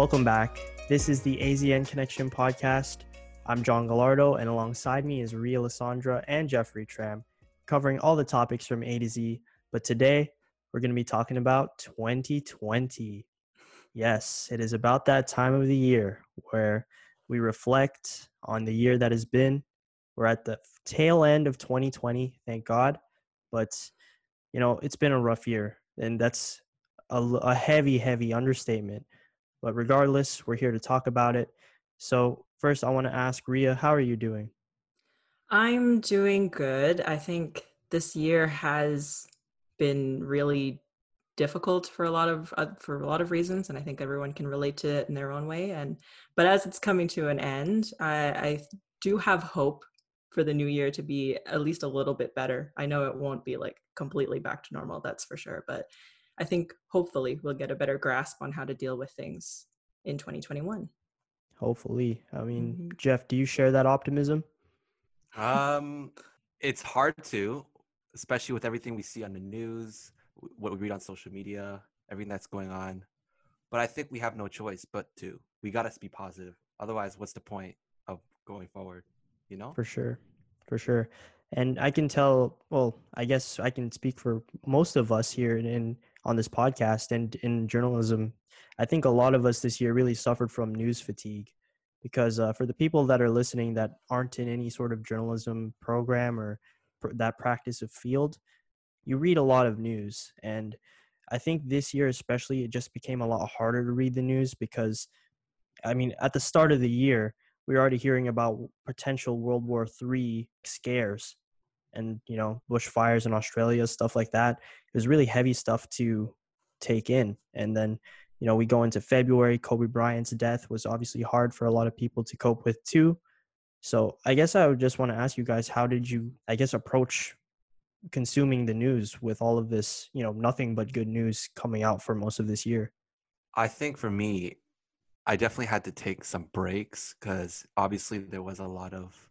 Welcome back. This is the AZN Connection podcast. I'm John Gallardo, and alongside me is Ria Lissandra and Jeffrey Tram, covering all the topics from A to Z. But today, we're going to be talking about 2020. Yes, it is about that time of the year where we reflect on the year that has been. We're at the tail end of 2020, thank God. But, you know, it's been a rough year, and that's a, a heavy, heavy understatement. But regardless, we're here to talk about it. So, first, I want to ask Ria, how are you doing? I'm doing good. I think this year has been really difficult for a lot of uh, for a lot of reasons and i think everyone can relate to it in their own way and but as it's coming to an end i i do have hope for the new year to be at least a little bit better i know it won't be like completely back to normal that's for sure but i think hopefully we'll get a better grasp on how to deal with things in 2021 hopefully i mean mm-hmm. jeff do you share that optimism um it's hard to especially with everything we see on the news what we read on social media, everything that's going on. But I think we have no choice but to. We got to be positive. Otherwise, what's the point of going forward? You know? For sure. For sure. And I can tell, well, I guess I can speak for most of us here in on this podcast and in journalism. I think a lot of us this year really suffered from news fatigue because uh, for the people that are listening that aren't in any sort of journalism program or pr- that practice of field, you read a lot of news and i think this year especially it just became a lot harder to read the news because i mean at the start of the year we were already hearing about potential world war iii scares and you know bushfires in australia stuff like that it was really heavy stuff to take in and then you know we go into february kobe bryant's death was obviously hard for a lot of people to cope with too so i guess i would just want to ask you guys how did you i guess approach consuming the news with all of this, you know, nothing but good news coming out for most of this year? I think for me, I definitely had to take some breaks because obviously there was a lot of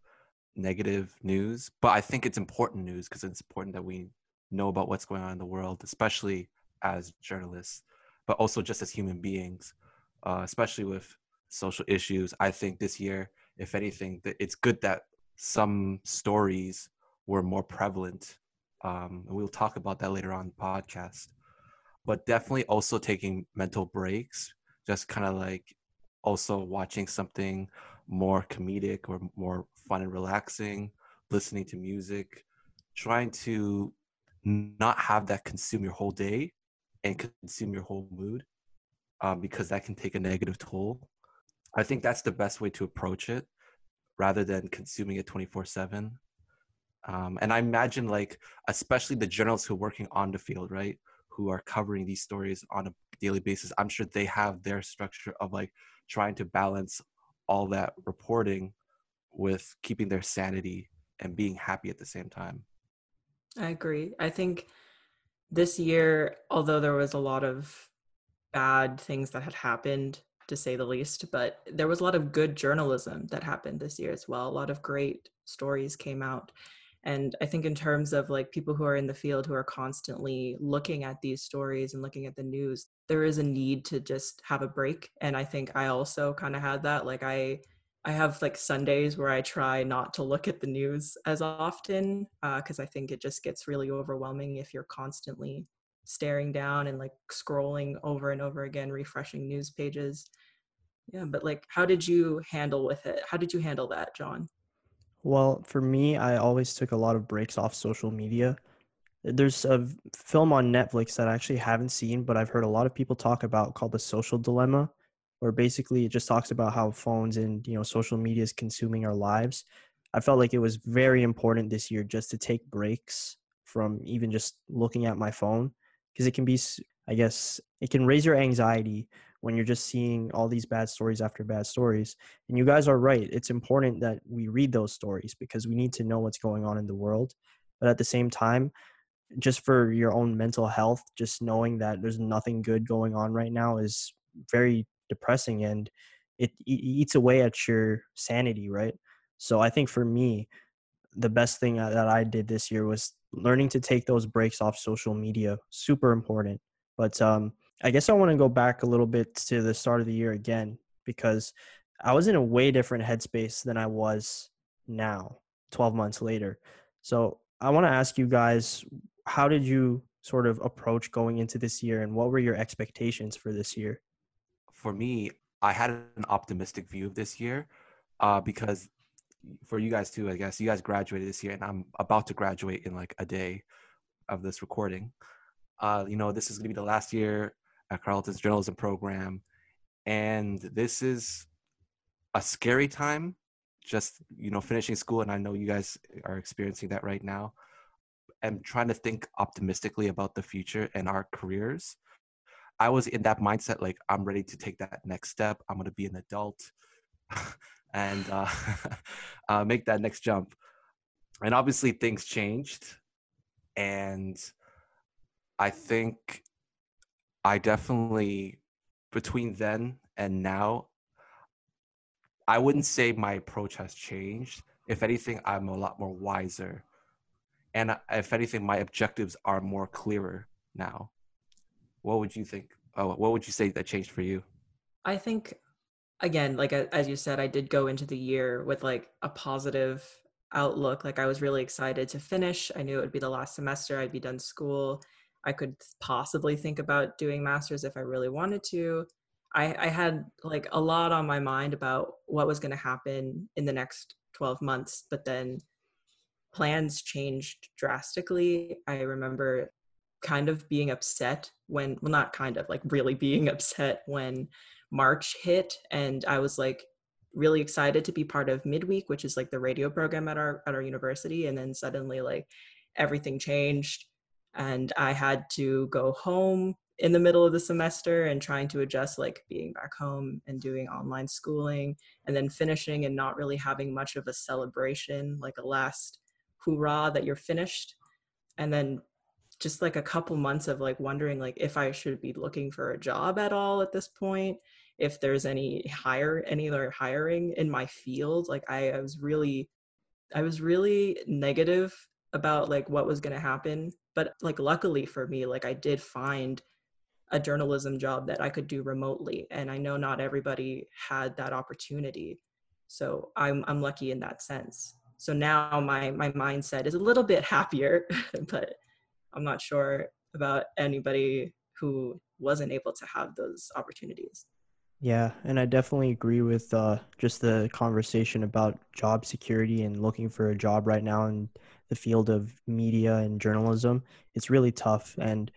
negative news, but I think it's important news because it's important that we know about what's going on in the world, especially as journalists, but also just as human beings, uh, especially with social issues. I think this year, if anything, it's good that some stories were more prevalent um, and we'll talk about that later on the podcast. But definitely also taking mental breaks, just kind of like also watching something more comedic or more fun and relaxing, listening to music, trying to not have that consume your whole day and consume your whole mood um, because that can take a negative toll. I think that's the best way to approach it rather than consuming it 24 7 um, and i imagine like especially the journalists who are working on the field right who are covering these stories on a daily basis i'm sure they have their structure of like trying to balance all that reporting with keeping their sanity and being happy at the same time. I agree. I think this year although there was a lot of bad things that had happened to say the least but there was a lot of good journalism that happened this year as well. A lot of great stories came out. And i think in terms of like people who are in the field who are constantly looking at these stories and looking at the news there is a need to just have a break and i think i also kind of had that like i i have like sundays where i try not to look at the news as often because uh, i think it just gets really overwhelming if you're constantly staring down and like scrolling over and over again refreshing news pages yeah but like how did you handle with it how did you handle that john well, for me, I always took a lot of breaks off social media. There's a film on Netflix that I actually haven't seen, but I've heard a lot of people talk about called The Social Dilemma, where basically it just talks about how phones and, you know, social media is consuming our lives. I felt like it was very important this year just to take breaks from even just looking at my phone because it can be I guess it can raise your anxiety when you're just seeing all these bad stories after bad stories. And you guys are right. It's important that we read those stories because we need to know what's going on in the world. But at the same time, just for your own mental health, just knowing that there's nothing good going on right now is very depressing and it eats away at your sanity, right? So I think for me, the best thing that I did this year was learning to take those breaks off social media. Super important. But um, I guess I want to go back a little bit to the start of the year again because I was in a way different headspace than I was now, 12 months later. So I want to ask you guys how did you sort of approach going into this year and what were your expectations for this year? For me, I had an optimistic view of this year uh, because for you guys too, I guess you guys graduated this year and I'm about to graduate in like a day of this recording. Uh, you know, this is going to be the last year at Carleton's journalism program. And this is a scary time, just, you know, finishing school. And I know you guys are experiencing that right now. And trying to think optimistically about the future and our careers. I was in that mindset, like, I'm ready to take that next step. I'm going to be an adult and uh, uh, make that next jump. And obviously, things changed. And I think I definitely between then and now, I wouldn't say my approach has changed. If anything, I'm a lot more wiser. And uh, if anything, my objectives are more clearer now. What would you think? Oh, what would you say that changed for you? I think, again, like as you said, I did go into the year with like a positive outlook. Like I was really excited to finish. I knew it would be the last semester. I'd be done school. I could possibly think about doing masters if I really wanted to. I, I had like a lot on my mind about what was going to happen in the next 12 months, but then plans changed drastically. I remember kind of being upset when, well, not kind of, like really being upset when March hit. And I was like really excited to be part of Midweek, which is like the radio program at our at our university. And then suddenly like everything changed and I had to go home in the middle of the semester and trying to adjust like being back home and doing online schooling and then finishing and not really having much of a celebration like a last hoorah that you're finished. And then just like a couple months of like wondering like if I should be looking for a job at all at this point if there's any hire any other hiring in my field. Like I, I was really I was really negative about like what was to happen. But like luckily for me like i did find a journalism job that i could do remotely. And i know not everybody had that opportunity. So i'm i'm lucky in that sense so now my my mindset is a little bit happier but i'm not sure about anybody who wasn't able to have those opportunities yeah, and I definitely agree with uh, just the conversation about job security and looking for a job right now in the field of media and journalism. It's really tough, and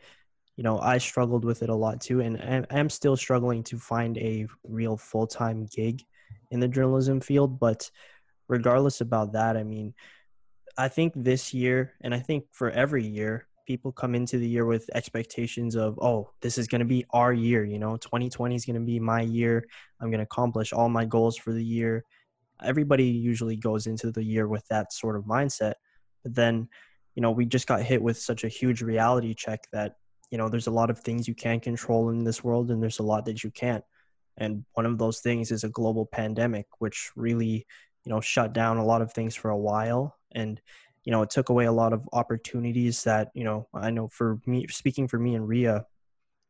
you know I struggled with it a lot too, and I am still struggling to find a real full time gig in the journalism field. But regardless about that, I mean, I think this year, and I think for every year, people come into the year with expectations of oh this is going to be our year you know? 2020 is going to be my year. I'm going to accomplish all my goals for the year. Everybody usually goes into the year with that sort of mindset but then you know we just got hit with such a huge reality check that you know there's a lot of things you can control in this world and there's a lot that you can't. And one of those things is a global pandemic which really you know shut down a lot of things for a while and you know, it took away a lot of opportunities that, you know, I know for me, speaking for me and Ria,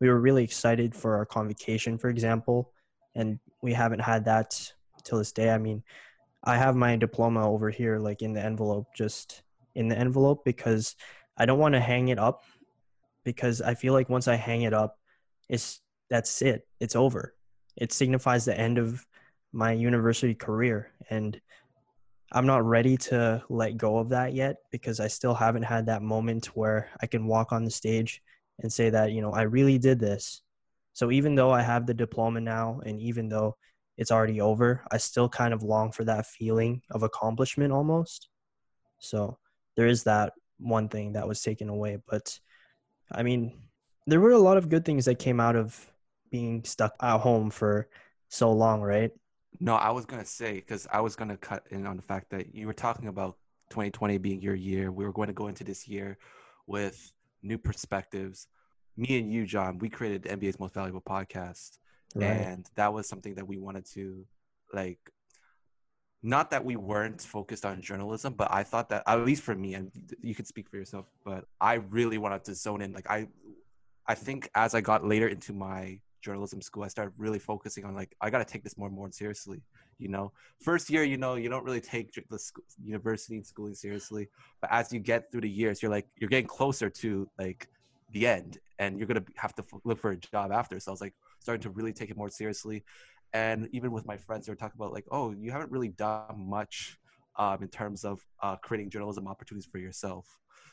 we were really excited for our convocation, for example, and we haven't had that till this day. I mean, I have my diploma over here, like in the envelope, just in the envelope, because I don't want to hang it up because I feel like once I hang it up, it's that's it. It's over. It signifies the end of my university career. And I'm not ready to let go of that yet because I still haven't had that moment where I can walk on the stage and say that, you know, I really did this. So even though I have the diploma now and even though it's already over, I still kind of long for that feeling of accomplishment almost. So there is that one thing that was taken away. But I mean, there were a lot of good things that came out of being stuck at home for so long, right? No, I was gonna say because I was gonna cut in on the fact that you were talking about 2020 being your year. We were going to go into this year with new perspectives. Me and you, John, we created the NBA's most valuable podcast, right. and that was something that we wanted to like. Not that we weren't focused on journalism, but I thought that at least for me, and you could speak for yourself, but I really wanted to zone in. Like I, I think as I got later into my journalism school, I started really focusing on like I got to take this more and more seriously. You know, first year, you know, you don't really take the school, university and schooling seriously, but as you get through the years, you're like you're getting closer to like the end, and you're gonna have to look for a job after. So I was like starting to really take it more seriously, and even with my friends, they were talking about like, oh, you haven't really done much um, in terms of uh, creating journalism opportunities for yourself.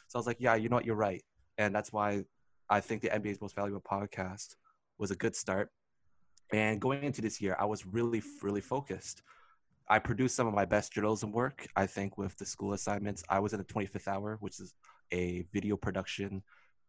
So I was like, yeah, you know what, you're right, and that's why I think the NBA's most valuable podcast was a good start. And going into this year, I was really, really focused. I produced some of my best journalism work, I think, with the school assignments. I was in the 25th hour, which is a video production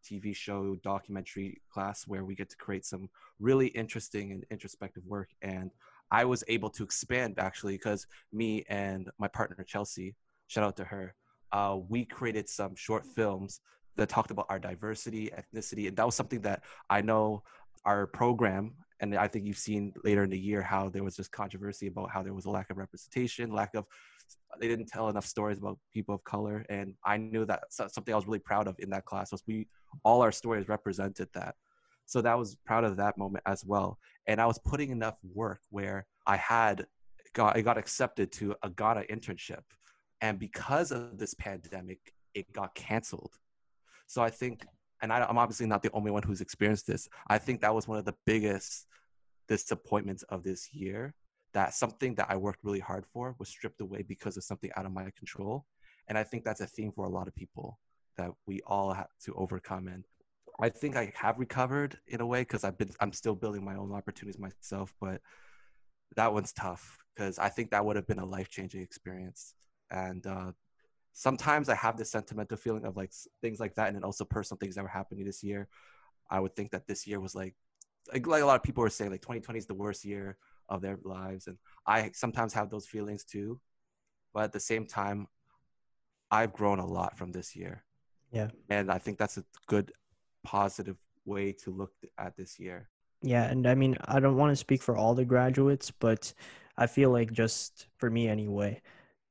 TV show documentary class where we get to create some really interesting and introspective work. And I was able to expand actually because me and my partner Chelsea, shout out to her, uh, we created some short films that talked about our diversity, ethnicity, and that was something that I know our program and I think you've seen later in the year how there was just controversy about how there was a lack of representation, lack of they didn't tell enough stories about people of color, and I knew that something I was really proud of in that class was we all our stories represented that. So that was proud of that moment as well, and I was putting enough work where I had got I got accepted to a Ghana internship, and because of this pandemic, it got canceled. So I think and I, am obviously not the only one who's experienced this. I think that was one of the biggest disappointments of this year. That something that I worked really hard for was stripped away because of something out of my control. And I think that's a theme for a lot of people that we all have to overcome. And I think I have recovered in a way because I've been I'm still building my own opportunities myself, but that one's tough because I think that would have been a life changing experience. And uh, sometimes I have this sentimental feeling of like things like that, and then also personal things that were happening this year. I would think that this year was like, like, like a lot of people were saying, like 2020 is the worst year of their lives, and I sometimes have those feelings too. But at the same time, I've grown a lot from this year. Yeah, and I think that's a good, positive way to look at this year. Yeah, and I mean, I don't want to speak for all the graduates, but I feel like just for me anyway,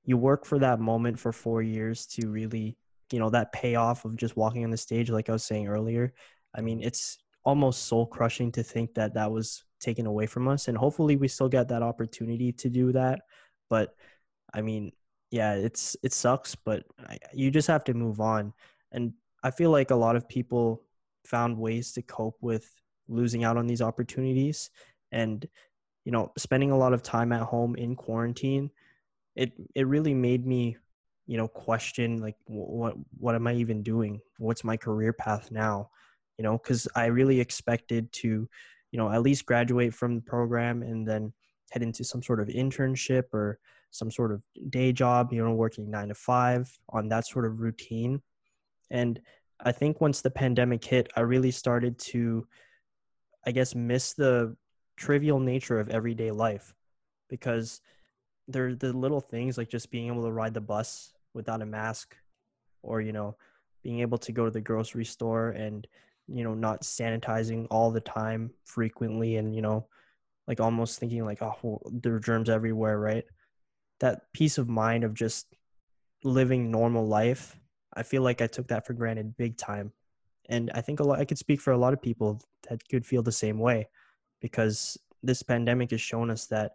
you work for that moment for four years to really, you know, that payoff of just walking on the stage, like I was saying earlier. I mean, it's almost soul crushing to think that that was taken away from us. And hopefully we still get that opportunity to do that. But I mean, yeah, it's, it sucks, but you just have to move on. And I feel like a lot of people found ways to cope with losing out on these opportunities and, you know, spending a lot of time at home in quarantine it it really made me you know question like what what am i even doing? What's my career path now? You know because i really expected to you know at least graduate from the program and then head into some sort of internship or some sort of day job you know working nine to five on that sort of routine. And i think once the pandemic hit i really started to i guess miss the trivial nature of everyday life because they're the little things like just being able to ride the bus without a mask or you know being able to go to the grocery store and you know not sanitizing all the time frequently and you know like almost thinking like oh there are germs everywhere right? That peace of mind of just living normal life i feel like i took that for granted big time. And i think a lot i could speak for a lot of people that could feel the same way because this pandemic has shown us that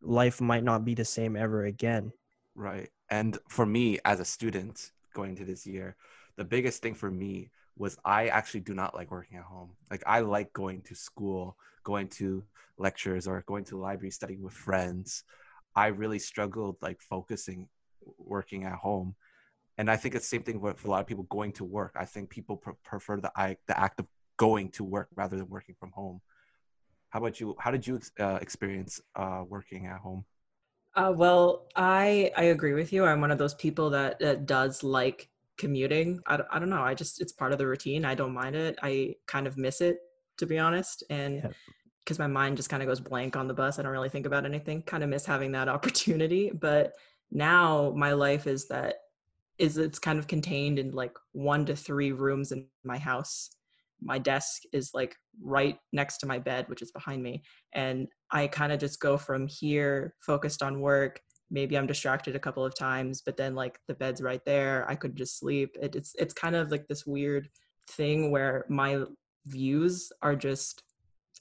life might not be the same ever again. Right. And for me as a student going into this year, the biggest thing for me was I actually do not like working at home. Like I like going to school, going to lectures or going to the library studying with friends. I really struggled like focusing working at home. And I think it's the same thing for a lot of people going to work. I think people prefer the I, the act of going to work rather than working from home. How about you? How did you uh, experience uh, working at home? Uh, well, I I agree with you. I'm one of those people that, that does like commuting. I, I don't know. I just it's part of the routine. I don't mind it. I kind of miss it to be honest, and because my mind just kind of goes blank on the bus. I don't really think about anything. Kind of miss having that opportunity. But now my life is that is it's kind of contained in like one to three rooms in my house my desk is like right next to my bed which is behind me and i kind of just go from here focused on work maybe i'm distracted a couple of times but then like the bed's right there i could just sleep it, it's it's kind of like this weird thing where my views are just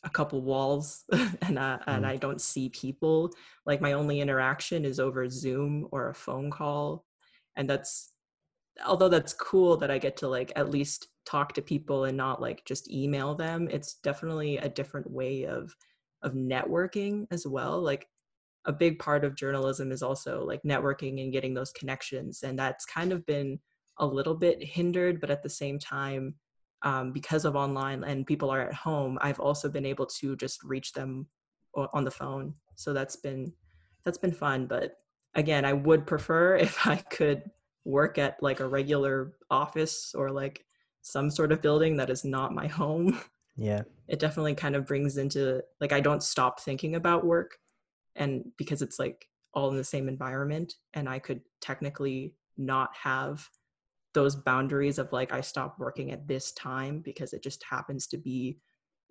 a couple walls and I, and Mm. I don't see people. Like my only interaction is over Zoom or a phone call. And that's although that's cool that I get to like at least talk to people and not like just email them, it's definitely a different way of of networking as well. Like a big part of journalism is also like networking and getting those connections and that's kind of been a little bit hindered but at the same time um, because of online and people are at home i've also been able to just reach them on the phone so that's been that's been fun but again i would prefer if i could work at like a regular office or like some sort of building that is not my home Yeah. it definitely kind of brings into like i don't stop thinking about work and because it's like all in the same environment and i could technically not have those boundaries of like i stop working at this time because it just happens to be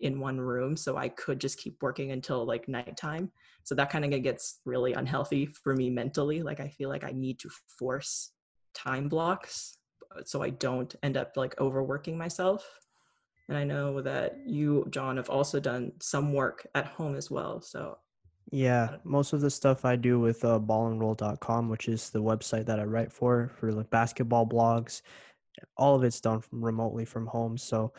in one room so i could just keep working until like nighttime so that kind of gets really unhealthy for me mentally like i feel like i need to force time blocks uh, so i don't end up like overworking myself and i know that you john have also done some work at home as well so Yeah, most of the stuff I do with uh, ballandroll.com, which is the website that I write for for like basketball blogs, all of it's done from remotely from home. So,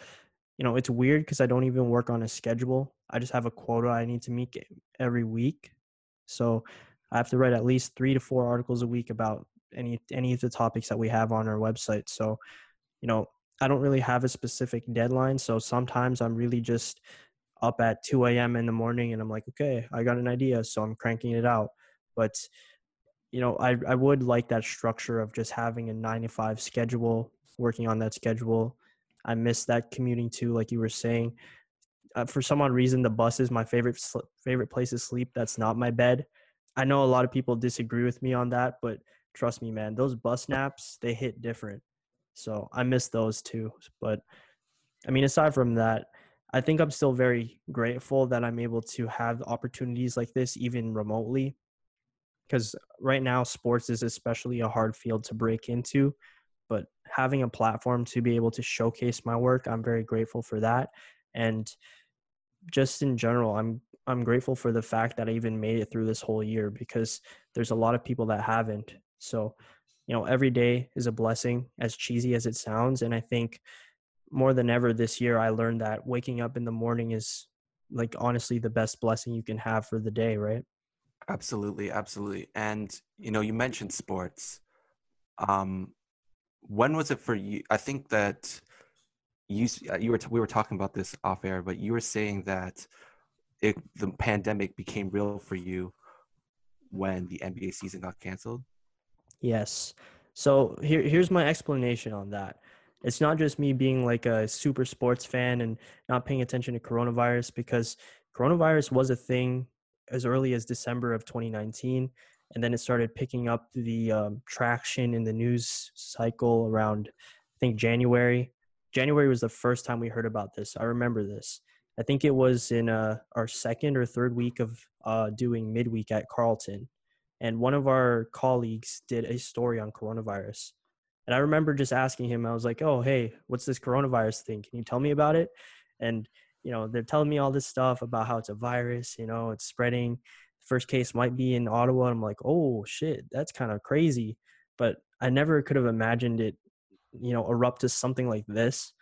you know, it's weird because I don't even work on a schedule. I just have a quota I need to meet every week. So, I have to write at least three to four articles a week about any any of the topics that we have on our website. So, you know, I don't really have a specific deadline. So sometimes I'm really just up at 2 a.m. in the morning and I'm like, okay, I got an idea. So I'm cranking it out. But, you know, I, I would like that structure of just having a nine to five schedule, working on that schedule. I miss that commuting too, like you were saying. Uh, for some odd reason, the bus is my favorite sl- favorite place to sleep. That's not my bed. I know a lot of people disagree with me on that, but trust me, man, those bus naps they hit different. So I miss those too. But I mean, aside from that, I think I'm still very grateful that I'm able to have opportunities like this, even remotely. Because right now, sports is especially a hard field to break into. But having a platform to be able to showcase my work, I'm very grateful for that. And just in general, I'm I'm grateful for the fact that I even made it through this whole year because there's a lot of people that haven't. So, you know, every day is a blessing, as cheesy as it sounds. And I think more than ever this year, I learned that waking up in the morning is like honestly the best blessing you can have for the day, right? Absolutely, absolutely. And you know, you mentioned sports. Um, when was it for you? I think that you uh, you were we were talking about this off air, but you were saying that it, the pandemic became real for you when the NBA season got canceled. Yes. So here, here's my explanation on that. It's not just me being like a super sports fan and not paying attention to coronavirus because coronavirus was a thing as early as December of 2019. And then it started picking up the um, traction in the news cycle around, I think, January. January was the first time we heard about this. I remember this. I think it was in uh, our second or third week of uh, doing midweek at Carleton and one of our colleagues did a story on coronavirus. And i remember just asking him i was like oh hey what's this coronavirus thing? Can you tell me about it? And you know they're telling me all this stuff about how it's a virus you know it's spreading. First case might be in ottawa. I'm like oh shit that's kind of crazy. But i never could have imagined it you know erupt to something like this.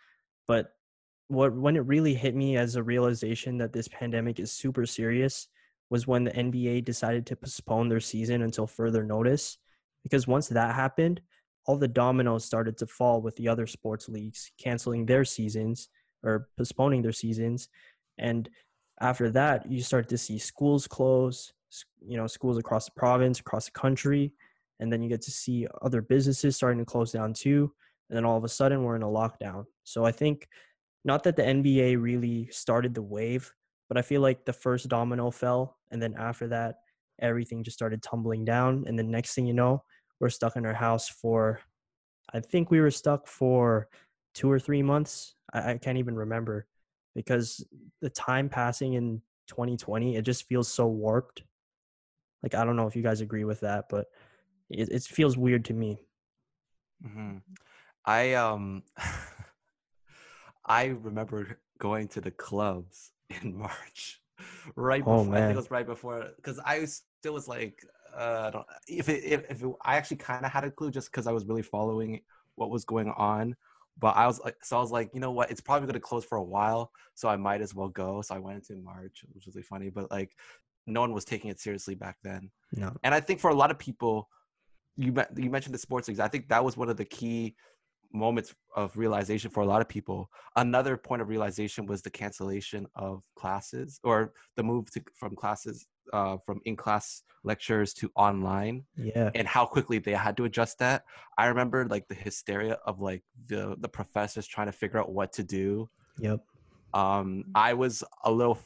But what when it really hit me as a realization that this pandemic is super serious was when the NBA decided to postpone their season until further notice. Because once that happened, all the dominoes started to fall with the other sports leagues canceling their seasons or postponing their seasons. And after that, you start to see schools close, you know, schools across the province, across the country. And then you get to see other businesses starting to close down too. And then all of a sudden, we're in a lockdown. So I think not that the NBA really started the wave, but I feel like the first domino fell, and then after that, everything just started tumbling down. And the next thing you know, we're stuck in our house for, I think we were stuck for two or three months. I, I can't even remember because the time passing in 2020, it just feels so warped. Like, I don't know if you guys agree with that, but it, it feels weird to me. hmm I um I remember going to the clubs in March, right Oh, before. I think it was right before because I still was like, uh, I don't, if it, if, if it, I actually kind of had a clue just because I was really following what was going on. But I was like, so I was like, you know what? It's probably going to close for a while, so I might as well go. So I went into March, which was really funny. But like, no one was taking it seriously back then. No. And I think for a lot of people, you you mentioned the sports leagues. I think that was one of the key moments of realization for a lot of people. Another point of realization was the cancellation of classes or the move to from classes uh, from in class lectures to online Yeah. and how quickly they had to adjust that. I remember like the hysteria of like the the professors trying to figure out what to do Yep. um i was a little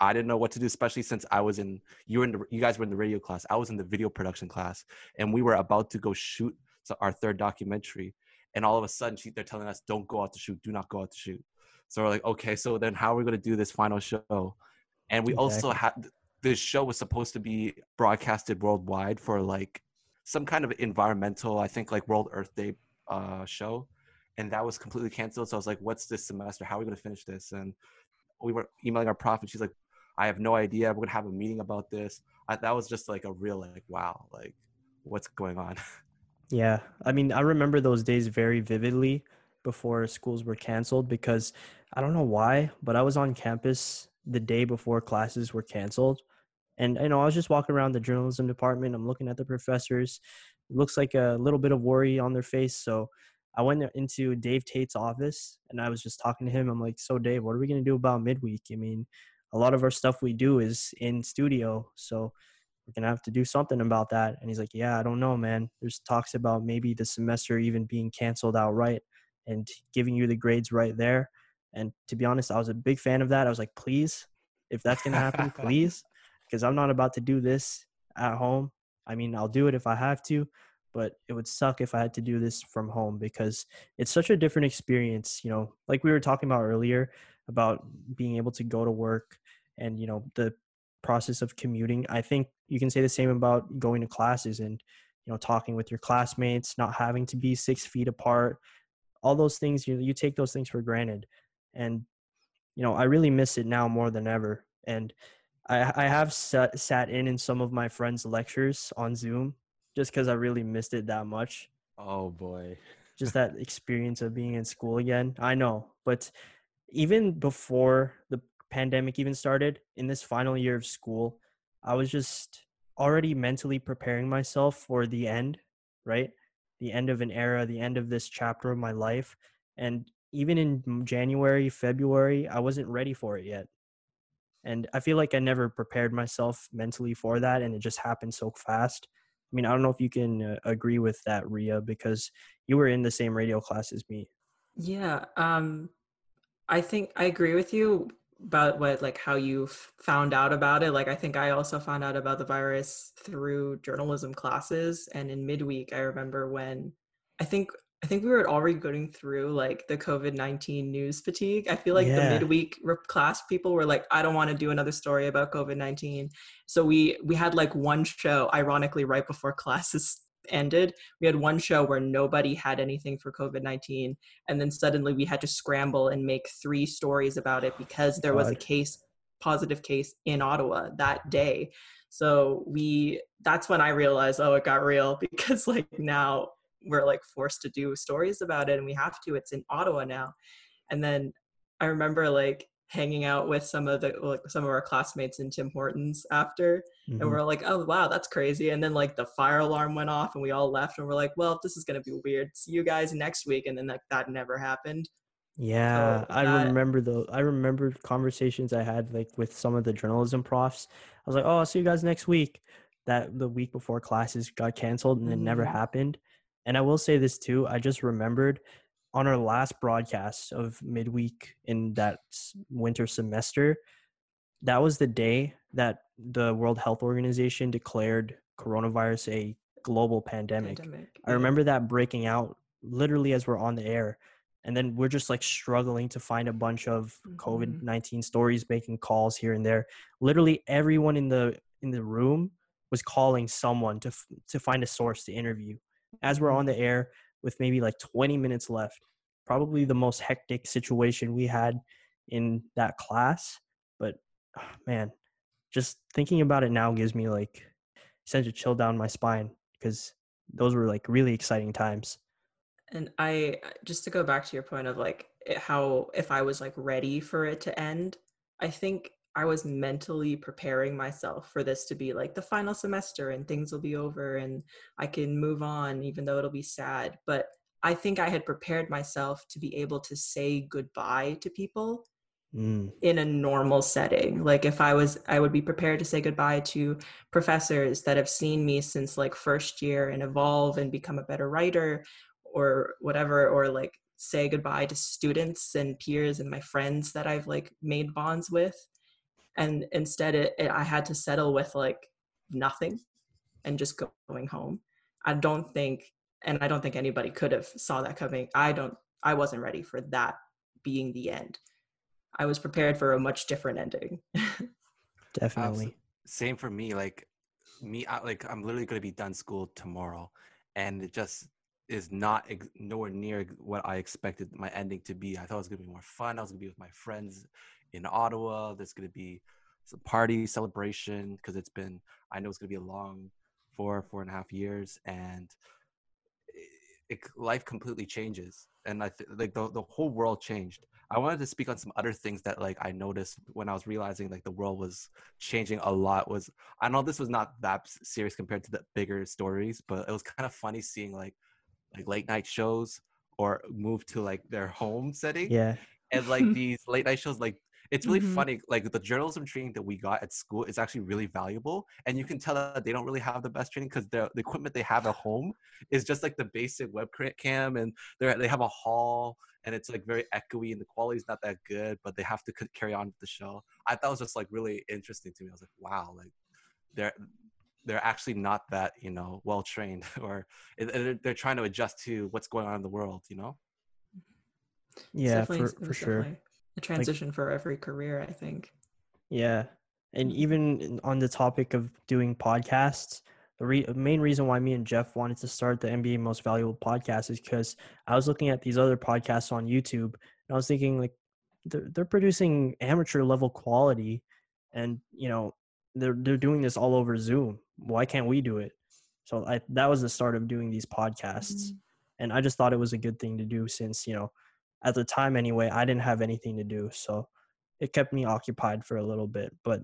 i didn't know what to do especially since i was in you were in the, you guys were in the radio class i was in the video production class and we were about to go shoot our third documentary and all of a sudden she, they're telling us don't go out to shoot do not go out to shoot so we're like okay so then how are we going to do this final show and we also had this show was supposed to be broadcasted worldwide for like some kind of environmental i think like world earth day uh show and that was completely canceled. So I was like, "What's this semester? How are we going to finish this?" And we were emailing our prof, and she's like, "I have no idea. We're going to have a meeting about this." I, that was just like a real like, wow, like what's going on? Yeah. I mean, I remember those days very vividly before schools were canceled because I don't know why, but I was on campus the day before classes were canceled. And you know, I was just walking around the journalism department. I'm looking at the professors. It looks like a little bit of worry on their face. So I went into Dave Tate's office and I was just talking to him. I'm like, "So Dave, what are we going to do about midweek? I mean, a lot of our stuff we do is in studio. So we're gonna have to do something about that. And he's like, Yeah, I don't know, man. There's talks about maybe the semester even being canceled outright and giving you the grades right there. And to be honest, I was a big fan of that. I was like, please, if that's gonna happen, please, because I'm not about to do this at home. I mean, I'll do it if I have to, but it would suck if I had to do this from home because it's such a different experience. You know, like we were talking about earlier about being able to go to work and you know the process of commuting i think you can say the same about going to classes and you know talking with your classmates not having to be six feet apart all those things you you take those things for granted and you know i really miss it now more than ever and i i have sat, sat in in some of my friends lectures on zoom just because i really missed it that much oh boy. just that experience of being in school again. I know, but even before the pandemic even started, in this final year of school, I was just already mentally preparing myself for the end, right? The end of an era, the end of this chapter of my life. And even in January, February, I wasn't ready for it yet. And I feel like I never prepared myself mentally for that, and it just happened so fast. I mean, I don't know if you can uh, agree with that, Ria, because you were in the same radio class as me. Yeah, um, I think I agree with you about what like how you found out about it. Like I think I also found out about the virus through journalism classes, and in midweek, I remember when I think I think we were already going through like the COVID nineteen news fatigue. I feel like the midweek re- class people were like, I don't want to do another story about COVID nineteen. So we we had like one show, ironically, right before classes ended. We had one show where nobody had anything for COVID nineteen and then suddenly we had to scramble and make three stories about it because there was a case positive case in ottawa that day. So we that's when i realized oh it got real because like now we're like forced to do stories about it and we have to. It's in ottawa now. And then i remember like hanging out with some of the like some of our classmates in tim hortons after Mhm. and we're like oh wow that's crazy and then like the fire alarm went off and we all left and we're like well this is going to be weird see you guys next week and then like that never happened Yeah, I remember the I remember conversations I had like with some of the journalism profs. I was like, "Oh, I'll see you guys next week." That the week before classes got canceled and it never Mhm. happened. And I will say this too, I just remembered on our last broadcast of midweek in that winter semester, that was the day that the World Health Organization declared coronavirus a global pandemic. pandemic I remember that breaking out literally as we're on the air. And then we're just like struggling to find a bunch of Mhm. COVID nineteen stories, making calls here and there. Literally everyone in the in the room was calling someone to f- to find a source to interview. As we're Mhm. on the air with maybe like twenty minutes left, probably the most hectic situation we had in that class. But oh, man, just thinking about it now gives me like sends a chill down my spine because those were like really exciting times. And I uh, just to go back to your point of like how if I was like ready for it to end, I think I was mentally preparing myself for this to be like the final semester and things will be over and I can move on even though it'll be sad. But I think I had prepared myself to be able to say goodbye to people mm. in a normal setting. Like if I was, I would be prepared to say goodbye to professors that have seen me since like first year and evolve and become a better writer or whatever, or like say goodbye to students and peers and my friends that I've like made bonds with. And instead, it, it, I had to settle with like nothing and just going home. I don't think, and I don't think anybody could have saw that coming. I don't, I wasn't ready for that being the end. I was prepared for a much different ending. Definitely. Um, same for me. Like me, I, like I'm literally going to be done school tomorrow, and it just is not ex- nowhere near what I expected my ending to be. I thought it was going to be more fun. I was going to be with my friends in Ottawa. There's going to be some party celebration because it's been. I know it's going to be a long four four and a half years, and it, it, life completely changes. And I th- like the the whole world changed I wanted to speak on some other things that like I noticed when I was realizing like the world was changing a lot. Was I know this was not that serious compared to the bigger stories, but it was kind of funny seeing like like late night shows or move to like their home setting. Yeah. And like these late night shows, like it's really mm-hmm. funny. Like the journalism training that we got at school is actually really valuable, and you can tell that they don't really have the best training because the the equipment they have at home is just like the basic webcam, and they they have a hall and it's like very echoey and the quality is not that good, but they have to carry on with the show. I thought it was just like really interesting to me. I was like, wow, like they're they're actually not that you know well trained, or they're, they're trying to adjust to what's going on in the world, you know. Yeah, for for sure. A transition like, for every career, I think. Yeah, and even on the topic of doing podcasts, the re- main reason why me and Jeff wanted to start the NBA Most Valuable podcast is because I was looking at these other podcasts on YouTube and I was thinking like they're they're producing amateur level quality, and you know they're they're doing this all over Zoom. Why can't we do it? So I that was the start of doing these podcasts, mm-hmm. and I just thought it was a good thing to do since you know at the time anyway I didn't have anything to do, so it kept me occupied for a little bit. But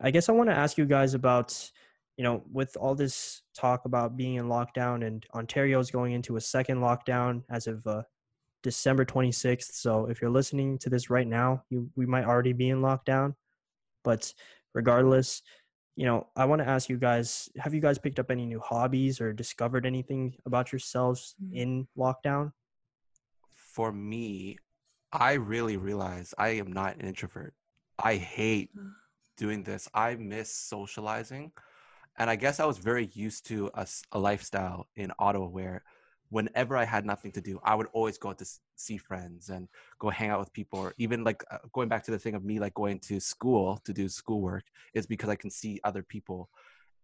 I guess I want to ask you guys about you know, with all this talk about being in lockdown and Ontario is going into a second lockdown as of uh, December 26th. So if you're listening to this right now, you we might already be in lockdown. But regardless, you know, I want to ask you guys, have you guys picked up any new hobbies or discovered anything about yourselves mm-hmm. in lockdown? For me, I really realize I am not an introvert. I hate doing this. I miss socializing and I guess I was very used to a, a lifestyle in Ottawa where whenever I had nothing to do, I would always go out to see friends and go hang out with people. Or even like uh, going back to the thing of me like going to school to do schoolwork is because I can see other people.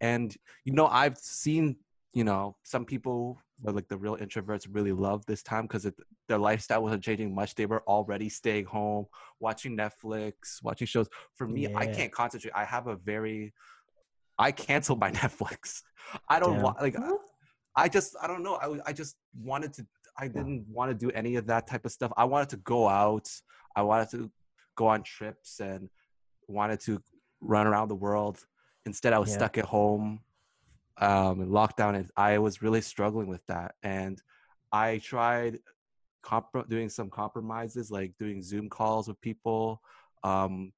And you know, I've seen you know some people like the real introverts really love this time because their lifestyle wasn't changing much. They were already staying home, watching Netflix, watching shows. For me, yeah. I can't concentrate. I have a very I canceled my Netflix. I don't want like I just I don't know. I I just wanted to I didn't want to do any of that type of stuff. I wanted to go out. I wanted to go on trips and wanted to run around the world. Instead, I was yeah. stuck at home um, in lockdown, and I was really struggling with that. And I tried comp- doing some compromises, like doing Zoom calls with people. Um,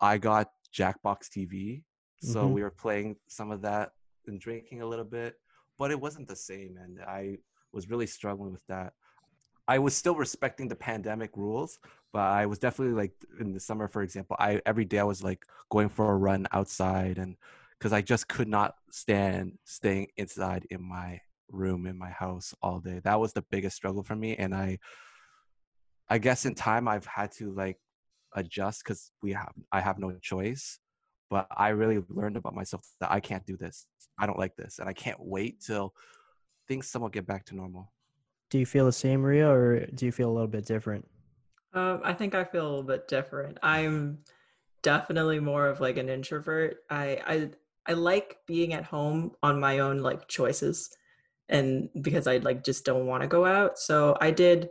I got Jackbox TV, so mm-hmm. we were playing some of that and drinking a little bit, but it wasn't the same. And I was really struggling with that. I was still respecting the pandemic rules, but I was definitely like in the summer, for example, I every day I was like going for a run outside and because I just could not stand staying inside in my room in my house all day. That was the biggest struggle for me. And I I guess in time I've had to like adjust because we have I have no choice but I really learned about myself that I can't do this. I don't like this, and I can't wait till things somewhat get back to normal. Do you feel the same, Ria, or do you feel a little bit different? Um, I think I feel a little bit different. I'm definitely more of like an introvert. I, I I like being at home on my own like choices and because I like just don't want to go out. So I did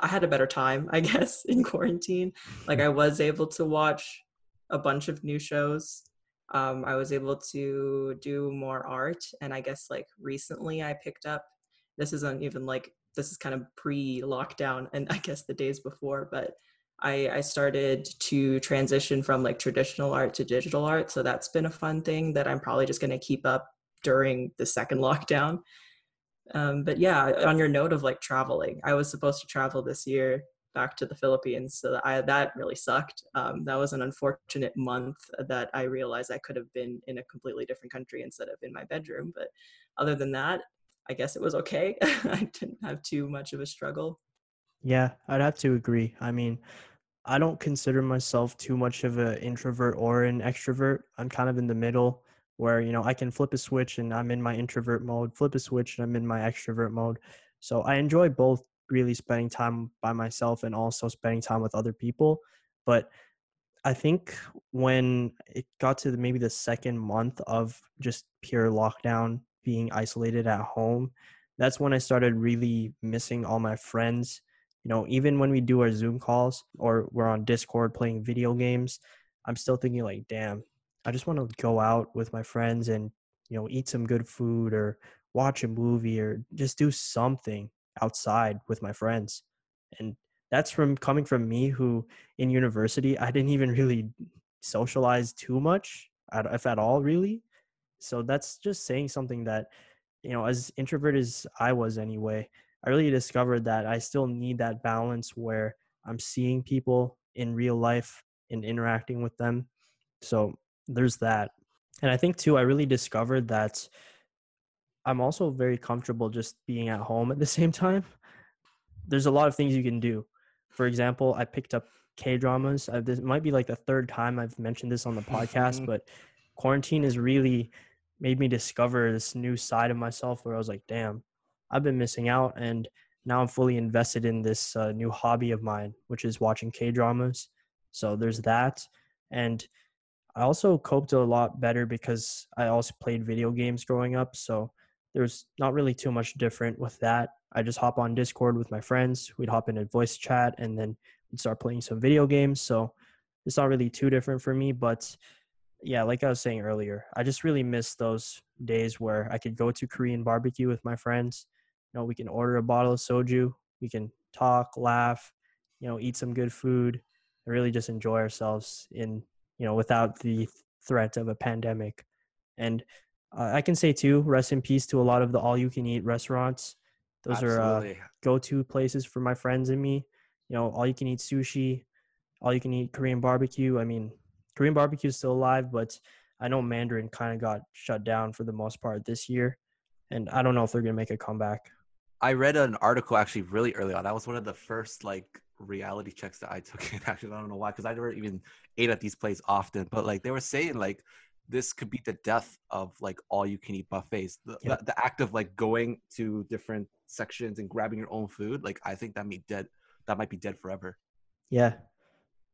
I had a better time, I guess, in quarantine. Like I was able to watch a bunch of new shows. Um, I was able to do more art, and I guess like recently I picked up. This isn't even like this is kind of pre-lockdown, and I guess the days before, but I, I started to transition from like traditional art to digital art. So that's been a fun thing that I'm probably just going to keep up during the second lockdown. Um, but yeah, on your note of like traveling, I was supposed to travel this year back to the Philippines, so I that really sucked. Um, that was an unfortunate month that I realized I could have been in a completely different country instead of in my bedroom. But other than that, I guess it was okay. I didn't have too much of a struggle. Yeah, I'd have to agree. I mean, I don't consider myself too much of an introvert or an extrovert. I'm kind of in the middle where, you know, I can flip a switch and I'm in my introvert mode, flip a switch and I'm in my extrovert mode. So I enjoy both really spending time by myself and also spending time with other people. But I think when it got to the, maybe the second month of just pure lockdown, being isolated at home, that's when I started really missing all my friends you know even when we do our zoom calls or we're on discord playing video games i'm still thinking like damn i just want to go out with my friends and you know eat some good food or watch a movie or just do something outside with my friends. And that's from coming from me who in university i didn't even really socialize too much if at all really. So that's just saying something that you know as introvert as i was anyway I really discovered that I still need that balance where I'm seeing people in real life and interacting with them. So there's that. And I think too, I really discovered that I'm also very comfortable just being at home at the same time. There's a lot of things you can do. For example, I picked up K dramas. This might be like the third time I've mentioned this on the podcast, mm-hmm. but quarantine has really made me discover this new side of myself where I was like, damn, I've been missing out, and now I'm fully invested in this uh, new hobby of mine, which is watching K dramas. So there's that, and I also coped a lot better because I also played video games growing up. So there's not really too much different with that. I just hop on Discord with my friends. We'd hop in a voice chat and then we'd start playing some video games. So it's not really too different for me. But yeah, like I was saying earlier, I just really miss those days where I could go to Korean barbecue with my friends know we can order a bottle of soju we can talk laugh you know eat some good food and really just enjoy ourselves in you know without the threat of a pandemic. And uh, i can say too rest in peace to a lot of the all you can eat restaurants. Those Absolutely. are uh, go-to places for my friends and me. You know all you can eat sushi all you can eat korean barbecue. I mean korean barbecue is still alive but i know mandarin kind of got shut down for the most part this year and i don't know if they're going to make a comeback I read an article actually really early on. That was one of the first like reality checks that I took in. Actually, I don't know why, because I never even ate at these places often. But like they were saying, like this could be the death of like all you can eat buffets. The, yeah. the, the, act of like going to different sections and grabbing your own food, like I think that might dead. That might be dead forever. Yeah,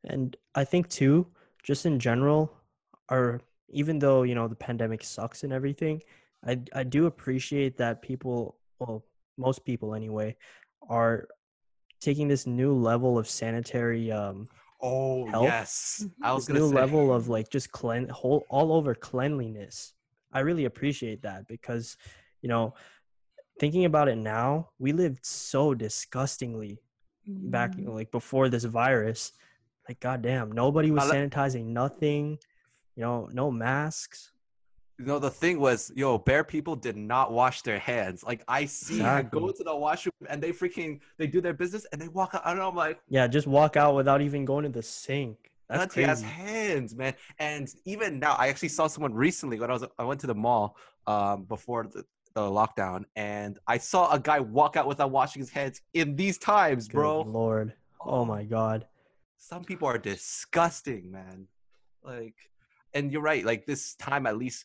and I think too, just in general, or even though you know the pandemic sucks and everything, I I do appreciate that people well most people anyway, are taking this new level of sanitary um oh health, yes mm-hmm. i was this new say. level of like just clean whole all over cleanliness i really appreciate that because you know thinking about it now we lived so disgustingly mm. back mm-hmm. like before this virus like goddamn nobody was sanitizing nothing you know no masks you know the thing was yo bear people did not wash their hands. Like i see exactly. go to the washroom and they freaking they do their business and they walk out i don't know i'm like yeah just walk out without even going to the sink. That's crazy. has hands man. And even now i actually saw someone recently when i was i went to the mall um before the, the lockdown and i saw a guy walk out without washing his hands in these times Good bro lord. Oh my god. Some people are disgusting man. Like and you're right like this time at least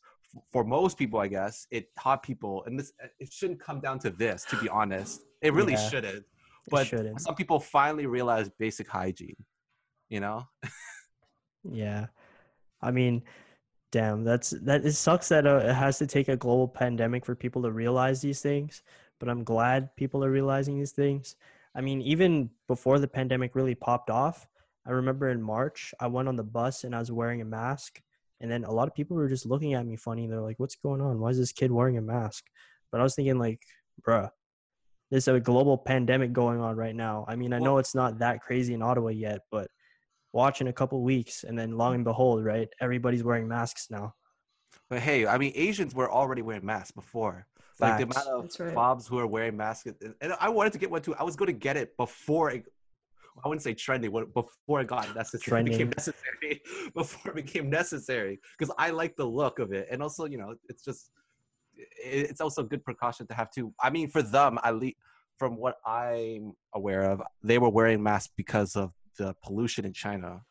for most people, I guess, it taught people, and this it shouldn't come down to this, to be honest. It really yeah. shouldn't. but shouldn't. some people finally realize basic hygiene. You know, Yeah. I mean, damn, that's that it sucks that uh, it has to take a global pandemic for people to realize these things, but I'm glad people are realizing these things. I mean, even before the pandemic really popped off, I remember in March, I went on the bus and I was wearing a mask, and then a lot of people were just looking at me funny. They're like, "What's going on? Why is this kid wearing a mask?" But I was thinking like, bruh, there's a global pandemic going on right now. I mean, I know it's not that crazy in Ottawa yet, but watch in a couple weeks, and then long mm. and behold, right, everybody's wearing masks now. but hey, I mean, Asians were already wearing masks before. Like the amount of right. fobs who are wearing masks, and, and I wanted to get one too. I was going to get it before it. I wouldn't say trendy but before it got necessary, it became necessary. Before it became necessary, because I like the look of it, and also, you know, it's just, it's also a good precaution to have too. I mean, for them, at least from what I'm aware of, they were wearing masks because of the pollution in China,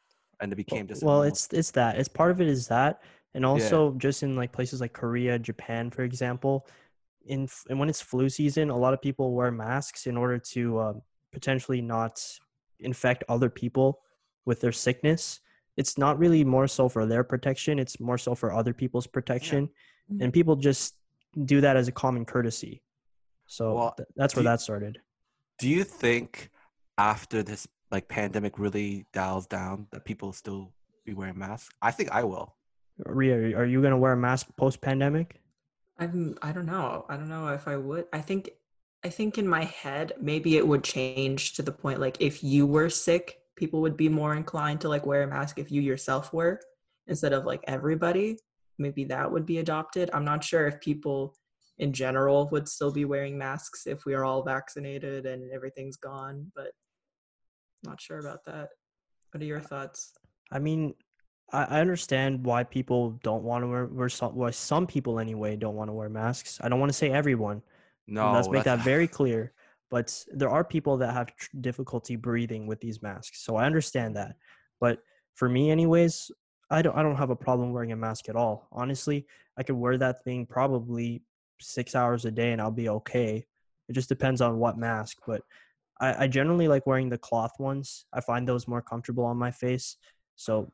and it became just well it's it's that it's part of it is that and also just in like places like korea japan for example in and when it's flu season a lot of people wear masks in order to uh, potentially not infect other people with their sickness it's not really more so for their protection it's more so for other people's protection Mhm. and people just do that as a common courtesy so Well, th- that's where you- that started Do you think after this like pandemic really dials down that people still be wearing masks? I think I will. Ria, are you going to wear a mask post pandemic I'm I don't know. I don't know if I would. I think I think in my head maybe it would change to the point like if you were sick, people would be more inclined to like wear a mask if you yourself were instead of like everybody. Maybe that would be adopted. I'm not sure if people in general would still be wearing masks if we are all vaccinated and everything's gone, but not sure about that. What are your thoughts? I mean, I, understand why people don't want to wear, wear some, why some people anyway don't want to wear masks. I don't want to say everyone. And No, let's make that very clear. But there are people that have tr- difficulty breathing with these masks, so I understand that. But for me, anyways, I don't I don't have a problem wearing a mask at all. Honestly, I could wear that thing probably six hours a day and I'll be okay. It just depends on what mask, but I, I generally like wearing the cloth ones. I find those more comfortable on my face. So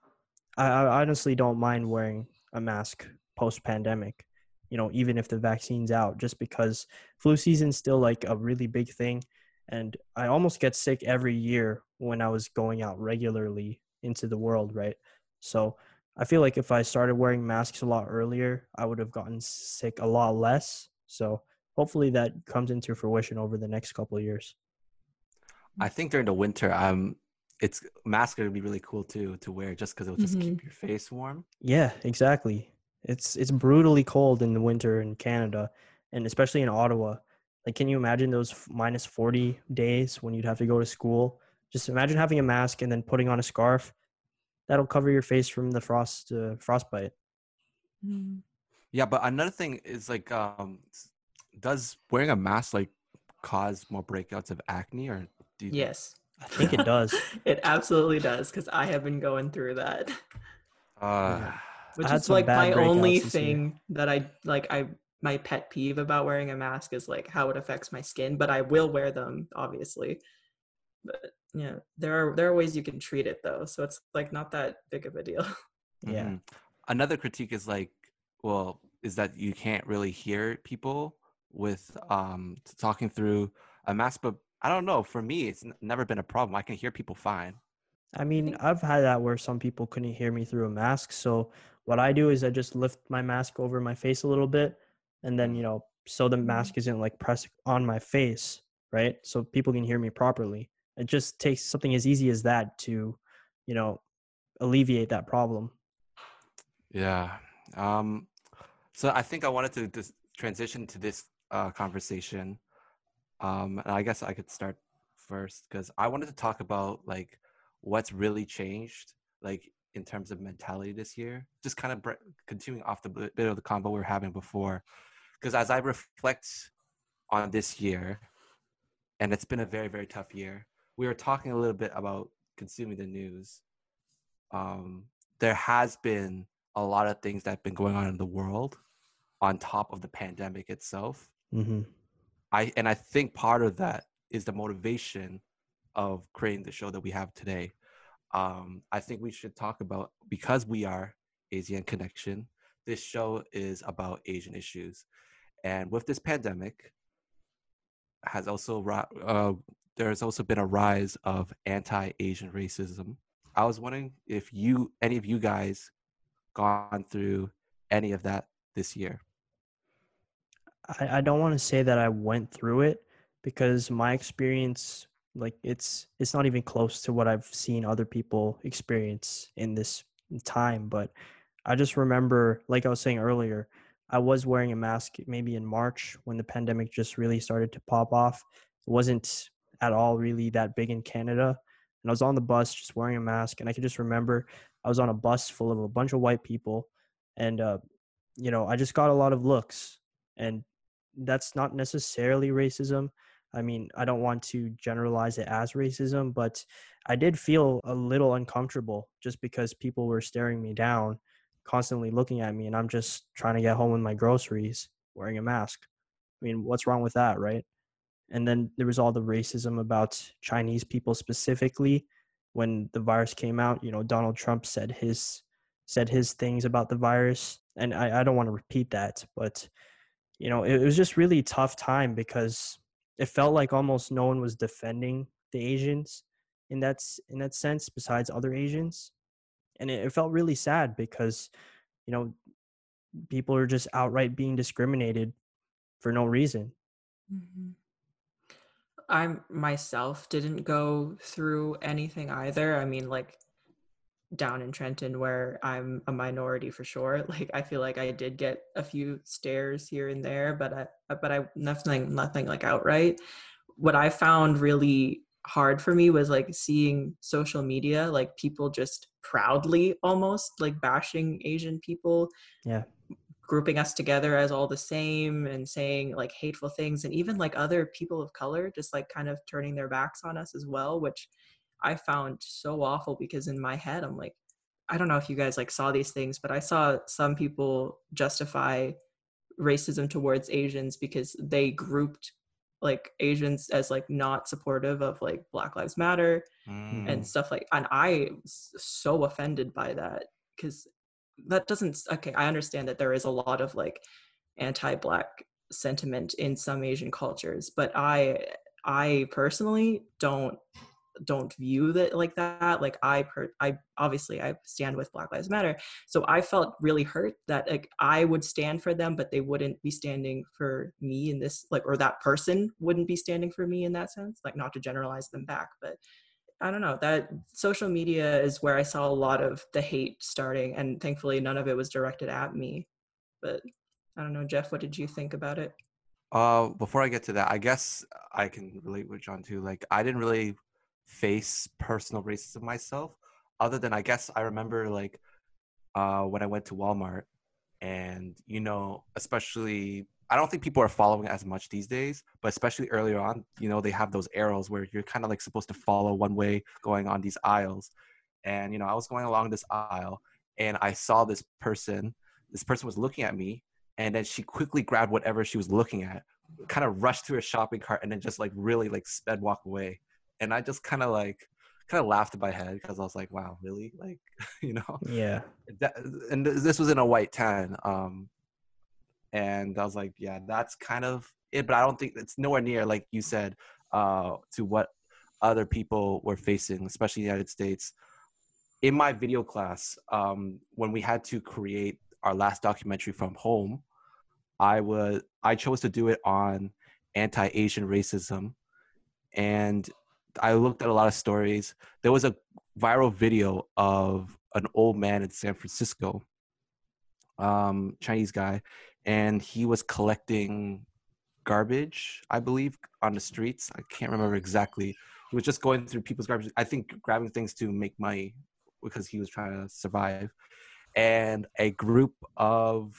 I, I honestly don't mind wearing a mask post pandemic, you know, even if the vaccine's out, just because flu season's still like a really big thing. And I almost get sick every year when I was going out regularly into the world, right? So I feel like if I started wearing masks a lot earlier, I would have gotten sick a lot less. So hopefully that comes into fruition over the next couple of years. I think during the winter, um, it's masks are gonna be really cool too to wear just because it'll just keep your face warm. Yeah, exactly. It's it's brutally cold in the winter in Canada, and especially in Ottawa. Like, can you imagine those minus forty days when you'd have to go to school? Just imagine having a mask and then putting on a scarf. That'll cover your face from the frost uh, frostbite. Yeah, but another thing is like, um, does wearing a mask like cause more breakouts of acne or do you Yes. I think it does. it absolutely does because I have been going through that. Uh, Which had is like my only breakouts this year. thing that I like I my pet peeve about wearing a mask is like how it affects my skin, but I will wear them obviously. But yeah, there are there are ways you can treat it though, so it's like not that big of a deal. Yeah. mhm. Another critique is like, well, is that you can't really hear people with um talking through a mask, but I don't know. For me, it's n- never been a problem. I can hear people fine. I mean, I've had that where some people couldn't hear me through a mask. So what I do is I just lift my mask over my face a little bit, and then you know, so the mask isn't like pressed on my face, right? So people can hear me properly. It just takes something as easy as that to, you know, alleviate that problem. Yeah. Um, so I think I wanted to just transition to this uh, conversation. Um, and I guess I could start first because I wanted to talk about like what's really changed, like in terms of mentality this year. Just kind of bre- continuing off the bit of the combo we were having before, because as I reflect on this year, and it's been a very very tough year. We were talking a little bit about consuming the news. Um, there has been a lot of things that have been going on in the world on top of the pandemic itself. Mm-hmm. I and I think part of that is the motivation of creating the show that we have today. Um, I think we should talk about because we are Asian Connection. This show is about Asian issues, and with this pandemic, has also uh, there has also been a rise of anti-Asian racism. I was wondering if you, any of you guys, gone through any of that this year. I, I don't want to say that I went through it because my experience like it's it's not even close to what I've seen other people experience in this time but I just remember like I was saying earlier I was wearing a mask maybe in March when the pandemic just really started to pop off it wasn't at all really that big in Canada and I was on the bus just wearing a mask and I could just remember I was on a bus full of a bunch of white people and uh you know I just got a lot of looks and that's not necessarily racism. I mean, I don't want to generalize it as racism, but I did feel a little uncomfortable just because people were staring me down, constantly looking at me, and I'm just trying to get home with my groceries wearing a mask. I mean, what's wrong with that, right? And then there was all the racism about Chinese people specifically when the virus came out. You know, Donald Trump said his said his things about the virus, and I, I don't want to repeat that, but you know, it, it was just really tough time because it felt like almost no one was defending the Asians in that in that sense besides other Asians, and it, it felt really sad because you know people are just outright being discriminated for no reason. Mm-hmm. I myself didn't go through anything either. I mean, like down in Trenton where I'm a minority for sure. Like I feel like I did get a few stares here and there, but I uh, but I nothing nothing like outright. What I found really hard for me was like seeing social media like people just proudly almost like bashing Asian people. Yeah. Grouping us together as all the same and saying like hateful things and even like other people of color just like kind of turning their backs on us as well, which I found so awful because in my head I'm like, I don't know if you guys like saw these things, but I saw some people justify racism towards Asians because they grouped like Asians as like not supportive of like Black Lives Matter mm. and stuff like and I was so offended by that because that doesn't okay, I understand that there is a lot of like anti-black sentiment in some Asian cultures, but I I personally don't don't view that like that like i per i obviously i stand with black lives matter. So i felt really hurt that like i would stand for them but they wouldn't be standing for me in this like or that person wouldn't be standing for me in that sense like not to generalize them back but i don't know that social media is where i saw a lot of the hate starting and thankfully none of it was directed at me but i don't know jeff what did you think about it? Uh before i get to that i guess i can relate with john too like i didn't really face personal racism myself other than i guess i remember like uh, when i went to walmart and you know especially i don't think people are following as much these days but especially earlier on you know they have those arrows where you're kind of like supposed to follow one way going on these aisles. And you know i was going along this aisle and i saw this person this person was looking at me and then she quickly grabbed whatever she was looking at kind of rushed to her shopping cart and then just like really like sped walk away and I just kind of like kind of laughed in my head because I was like, wow, really? Like, you know? Yeah. That, and this was in a white tan. Um, and I was like, yeah, that's kind of it, but I don't think it's nowhere near, like you said, uh, to what other people were facing, especially in the United States. In my video class, um, when we had to create our last documentary from home, I was I chose to do it on anti-Asian racism, and I looked at a lot of stories. There was a viral video of an old man in San Francisco, um, Chinese guy, and he was collecting garbage, I believe, on the streets. I can't remember exactly. He was just going through people's garbage. I think grabbing things to make money because he was trying to survive. And a group of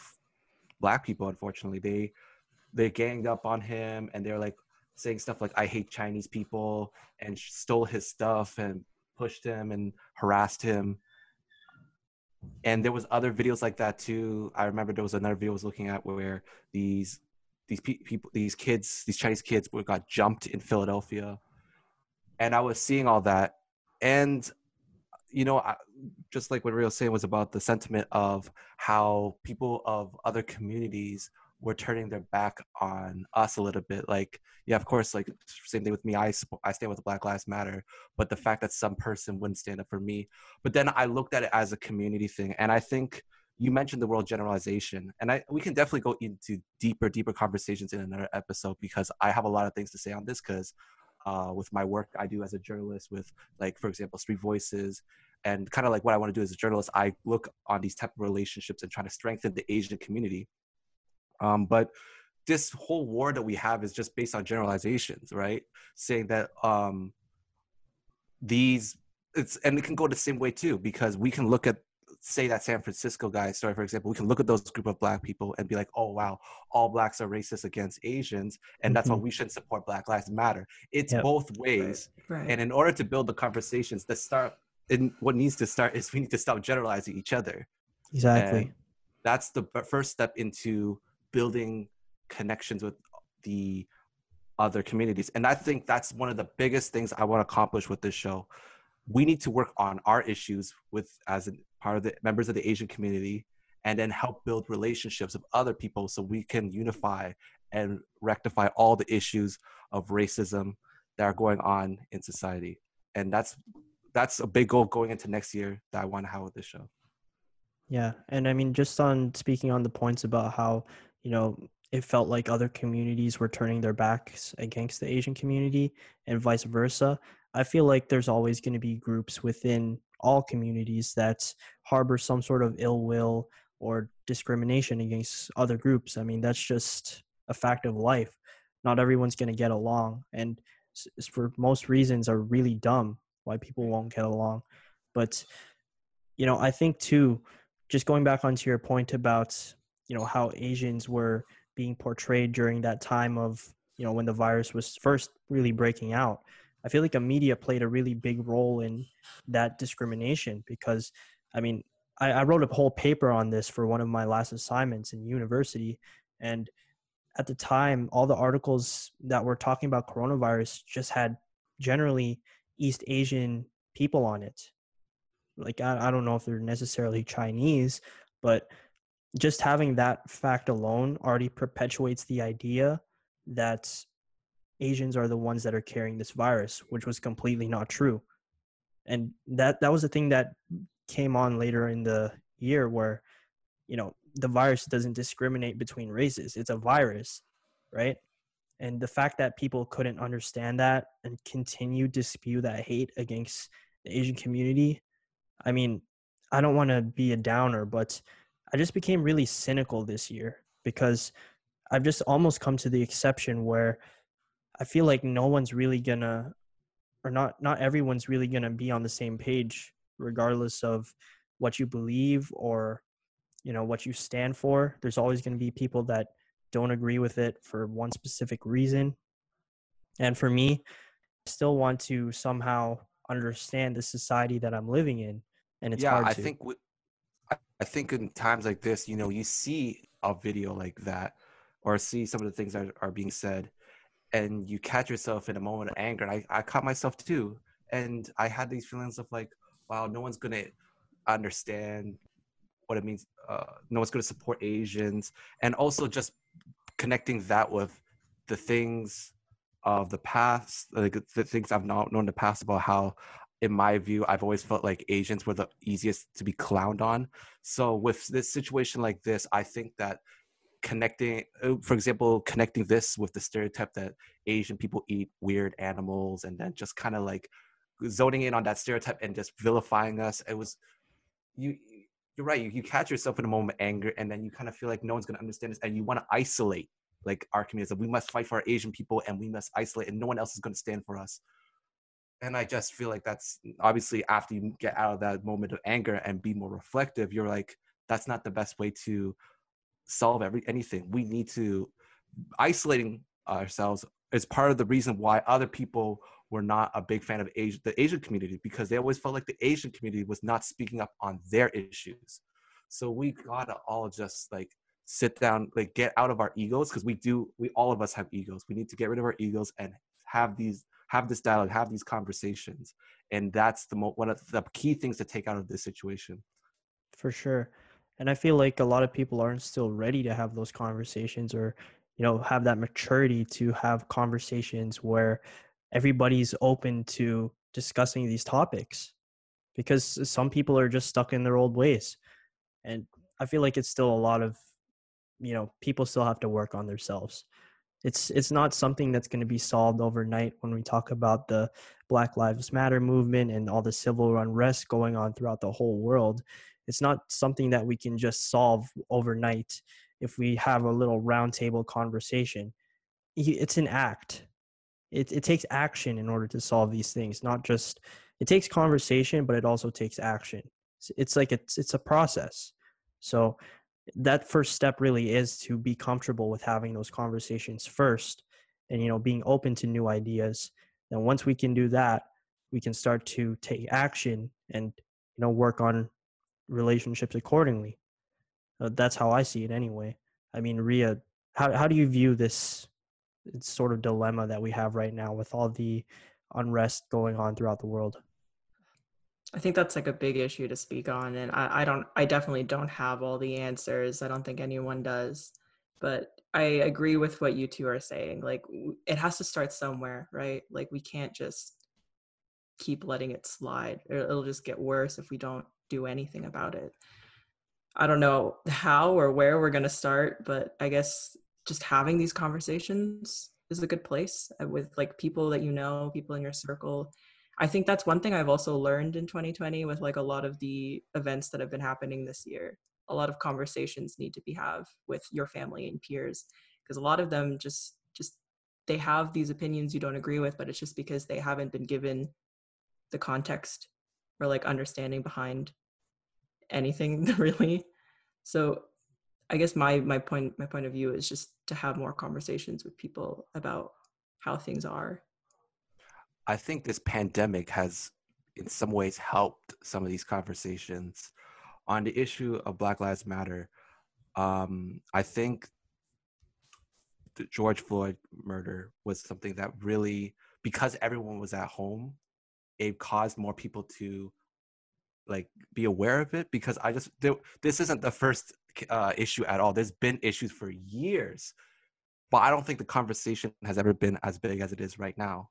black people, unfortunately, they they ganged up on him and they're like, saying stuff like "I hate Chinese people" and stole his stuff and pushed him and harassed him. And there was other videos like that too. I remember there was another video I was looking at where these these pe- people, these kids, these Chinese kids, were got jumped in Philadelphia, and I was seeing all that, and you know, I, just like what Ria saying was about the sentiment of how people of other communities were turning their back on us a little bit. Like, yeah, of course, like same thing with me. I I stand with Black Lives Matter, but the fact that some person wouldn't stand up for me. But then I looked at it as a community thing, and I think you mentioned the word generalization, and I we can definitely go into deeper, deeper conversations in another episode because I have a lot of things to say on this because. Uh, with my work I do as a journalist, with like, for example, Street Voices, and kind of like what I want to do as a journalist, I look on these type of relationships and try to strengthen the Asian community um, but this whole war that we have is just based on generalizations, right? Saying that um, these it's and it can go the same way too because we can look at say that San Francisco guy story, for example, we can look at those group of black people and be like, oh wow, all blacks are racist against Asians, and that's mm-hmm. why we shouldn't support Black Lives Matter. It's yep. both ways, right. Right. and in order to build the conversations, that start and what needs to start is we need to stop generalizing each other. Exactly. And that's the first step into building connections with the other communities. And I think that's one of the biggest things I want to accomplish with this show. We need to work on our issues with as part of the members of the Asian community and then help build relationships with other people so we can unify and rectify all the issues of racism that are going on in society. And that's that's a big goal going into next year that I want to have with this show. Yeah, and I mean, just on speaking on the points about how you know, it felt like other communities were turning their backs against the Asian community and vice versa. I feel like there's always going to be groups within all communities that harbor some sort of ill will or discrimination against other groups. I mean, that's just a fact of life. Not everyone's going to get along, and for most reasons are really dumb why people won't get along. But you know, I think too, just going back onto your point about you know how Asians were being portrayed during that time of you know when the virus was first really breaking out. I feel like the media played a really big role in that discrimination because I mean I, I wrote a whole paper on this for one of my last assignments in university and at the time all the articles that were talking about coronavirus just had generally east asian people on it like i, I don't know if they're necessarily chinese but just having that fact alone already perpetuates the idea that Asians are the ones that are carrying this virus, which was completely not true. And that that was the thing that came on later in the year where you know the virus doesn't discriminate between races. It's a virus, right? And the fact that people couldn't understand that and continue to spew that hate against the Asian community, I mean, I don't want to be a downer, but I just became really cynical this year because I've just almost come to the exception where I feel like no one's really gonna or not not everyone's really gonna be on the same page regardless of what you believe or you know what you stand for there's always going to be people that don't agree with it for one specific reason and for me i still want to somehow understand the society that i'm living in and it's yeah hard i to. think I think in times like this, you know, you see a video like that or see some of the things that are being said and you catch yourself in a moment of anger. And I, I caught myself too. And I had these feelings of like, wow, no one's going to understand what it means. Uh, no one's going to support Asians. And also just connecting that with the things of the past, like the things I've not known in the past about how in my view, I've always felt like Asians were the easiest to be clowned on. So with this situation like this, I think that connecting, uh, for example, connecting this with the stereotype that Asian people eat weird animals, and then just kind of like zoning in on that stereotype and just vilifying us, it was you. You're right. You, you catch yourself in a moment of anger, and then you kind of feel like no one's going to understand this, and you want to isolate like our communities. We must fight for our Asian people, and we must isolate, and no one else is going to stand for us and I just feel like that's obviously after you get out of that moment of anger and be more reflective, you're like, that's not the best way to solve every anything. We need to isolating ourselves is part of the reason why other people were not a big fan of Asia, the Asian community because they always felt like the Asian community was not speaking up on their issues. So we gotta all just like sit down, like get out of our egos because we do. We all of us have egos. We need to get rid of our egos and have these have this dialogue, have these conversations, and that's the mo- one of the key things to take out of this situation. For sure, and I feel like a lot of people aren't still ready to have those conversations or you know have that maturity to have conversations where everybody's open to discussing these topics because some people are just stuck in their old ways. And i feel like it's still a lot of you know people still have to work on themselves it's it's not something that's going to be solved overnight when we talk about the black lives matter movement and all the civil unrest going on throughout the whole world. It's not something that we can just solve overnight if we have a little roundtable conversation. It's an act. It, it takes action in order to solve these things not just it takes conversation but it also takes action. It's, it's like it's it's a process. So that first step really is to be comfortable with having those conversations first and you know being open to new ideas. Then once we can do that we can start to take action and you know work on relationships accordingly. Uh, that's how i see it anyway. I mean ria how, how do you view this sort of dilemma that we have right now with all the unrest going on throughout the world I think that's like a big issue to speak on. And I, I don't, I definitely don't have all the answers. I don't think anyone does. But I agree with what you two are saying. Like, it has to start somewhere, right? Like, we can't just keep letting it slide. It'll just get worse if we don't do anything about it. I don't know how or where we're going to start, but I guess just having these conversations is a good place uh, with like people that you know, people in your circle I think that's one thing I've also learned in 2020 with like a lot of the events that have been happening this year. A lot of conversations need to be have with your family and peers because a lot of them just just they have these opinions you don't agree with, but it's just because they haven't been given the context or like understanding behind anything really. So I guess my my point my point of view is just to have more conversations with people about how things are I think this pandemic has, in some ways, helped some of these conversations on the issue of Black Lives Matter. Um, I think the George Floyd murder was something that really, because everyone was at home, it caused more people to like be aware of it. Because I just there, this isn't the first uh, issue at all. There's been issues for years, but I don't think the conversation has ever been as big as it is right now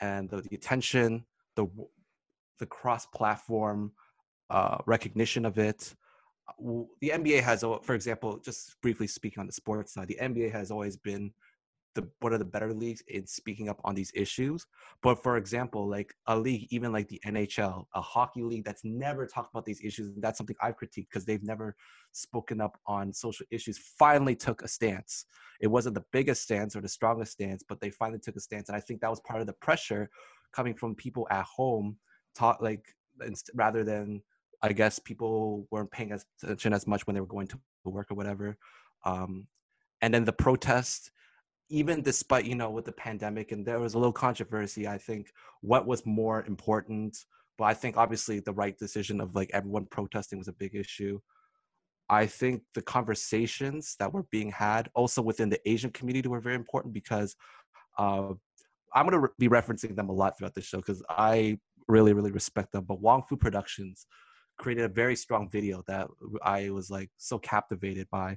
and the, the attention, the the cross-platform uh, recognition of it. Uh, the NBA has, for example, just briefly speaking on the sports side, the NBA has always been the one of the better leagues in speaking up on these issues. But for example, like a league, even like the NHL, a hockey league that's never talked about these issues, and that's something I've critiqued because they've never spoken up on social issues, finally took a stance. It wasn't the biggest stance or the strongest stance, but they finally took a stance. And I think that was part of the pressure coming from people at home, taught like rather than I guess people weren't paying attention as much when they were going to work or whatever. Um, and then the protest even despite you know with the pandemic and there was a little controversy i think what was more important but i think obviously the right decision of like everyone protesting was a big issue. I think the conversations that were being had also within the asian community were very important because uh, i'm going to be referencing them a lot throughout the show because i really really respect them but wong fu productions created a very strong video that i was like so captivated by.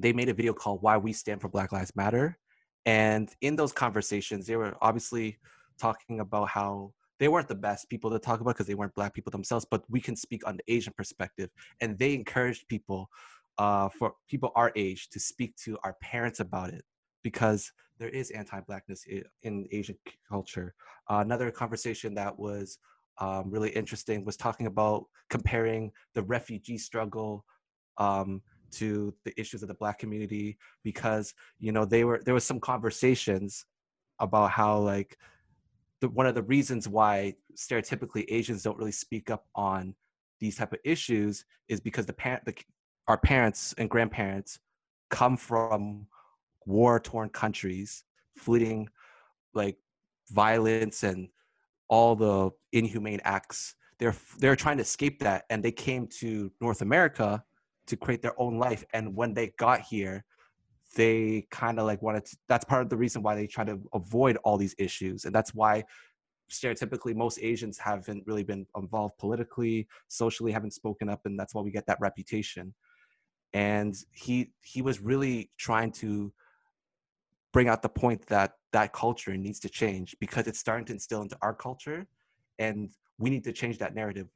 They made a video called why we stand for black lives matter and in those conversations, they were obviously talking about how they weren't the best people to talk about because they weren't black people themselves, but we can speak on the Asian perspective. And they encouraged people, uh, for people our age, to speak to our parents about it because there is anti-blackness in Asian culture. Uh, another conversation that was um, really interesting was talking about comparing the refugee struggle um, to the issues of the black community because you know they were there was some conversations about how like the, one of the reasons why stereotypically asians don't really speak up on these type of issues is because the parent the, our parents and grandparents come from war torn countries fleeing like violence and all the inhumane acts. They're they're trying to escape that and they came to north america to create their own life. And when they got here, they kind of like wanted to, that's part of the reason why they try to avoid all these issues. And that's why stereotypically most Asians haven't really been involved politically, socially, haven't spoken up. And that's why we get that reputation. And he he was really trying to bring out the point that that culture needs to change because it's starting to instill into our culture and we need to change that narrative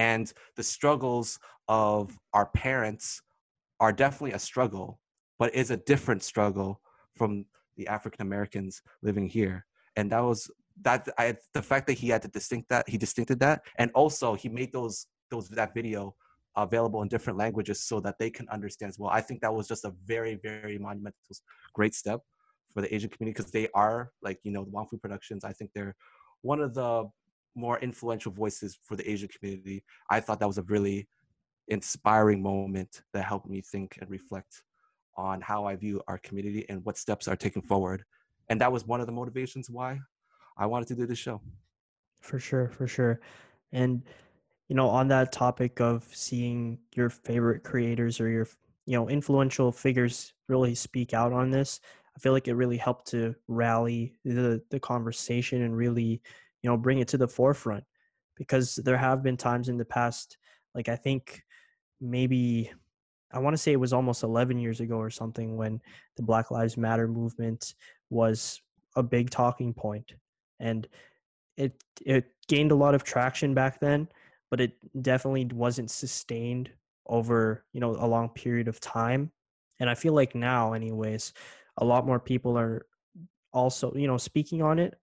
and the struggles of our parents are definitely a struggle but it's a different struggle from the african americans living here. And that was that i the fact that he had to distinct that he distincted that and also he made those those that video available in different languages so that they can understand as well. I think that was just a very very monumental great step for the asian community because they are like you know the wong fu productions i think they're one of the more influential voices for the asian community i thought that was a really inspiring moment that helped me think and reflect on how I view our community and what steps are taken forward. And that was one of the motivations why I wanted to do this show. For sure, for sure. And you know, on that topic of seeing your favorite creators or your you know influential figures really speak out on this, I feel like it really helped to rally the the conversation and really you know bring it to the forefront because there have been times in the past like I think maybe I want to say it was almost 11 years ago or something when the Black Lives Matter movement was a big talking point, and it it gained a lot of traction back then, but it definitely wasn't sustained over you know a long period of time. And I feel like now, anyways, a lot more people are also you know speaking on it,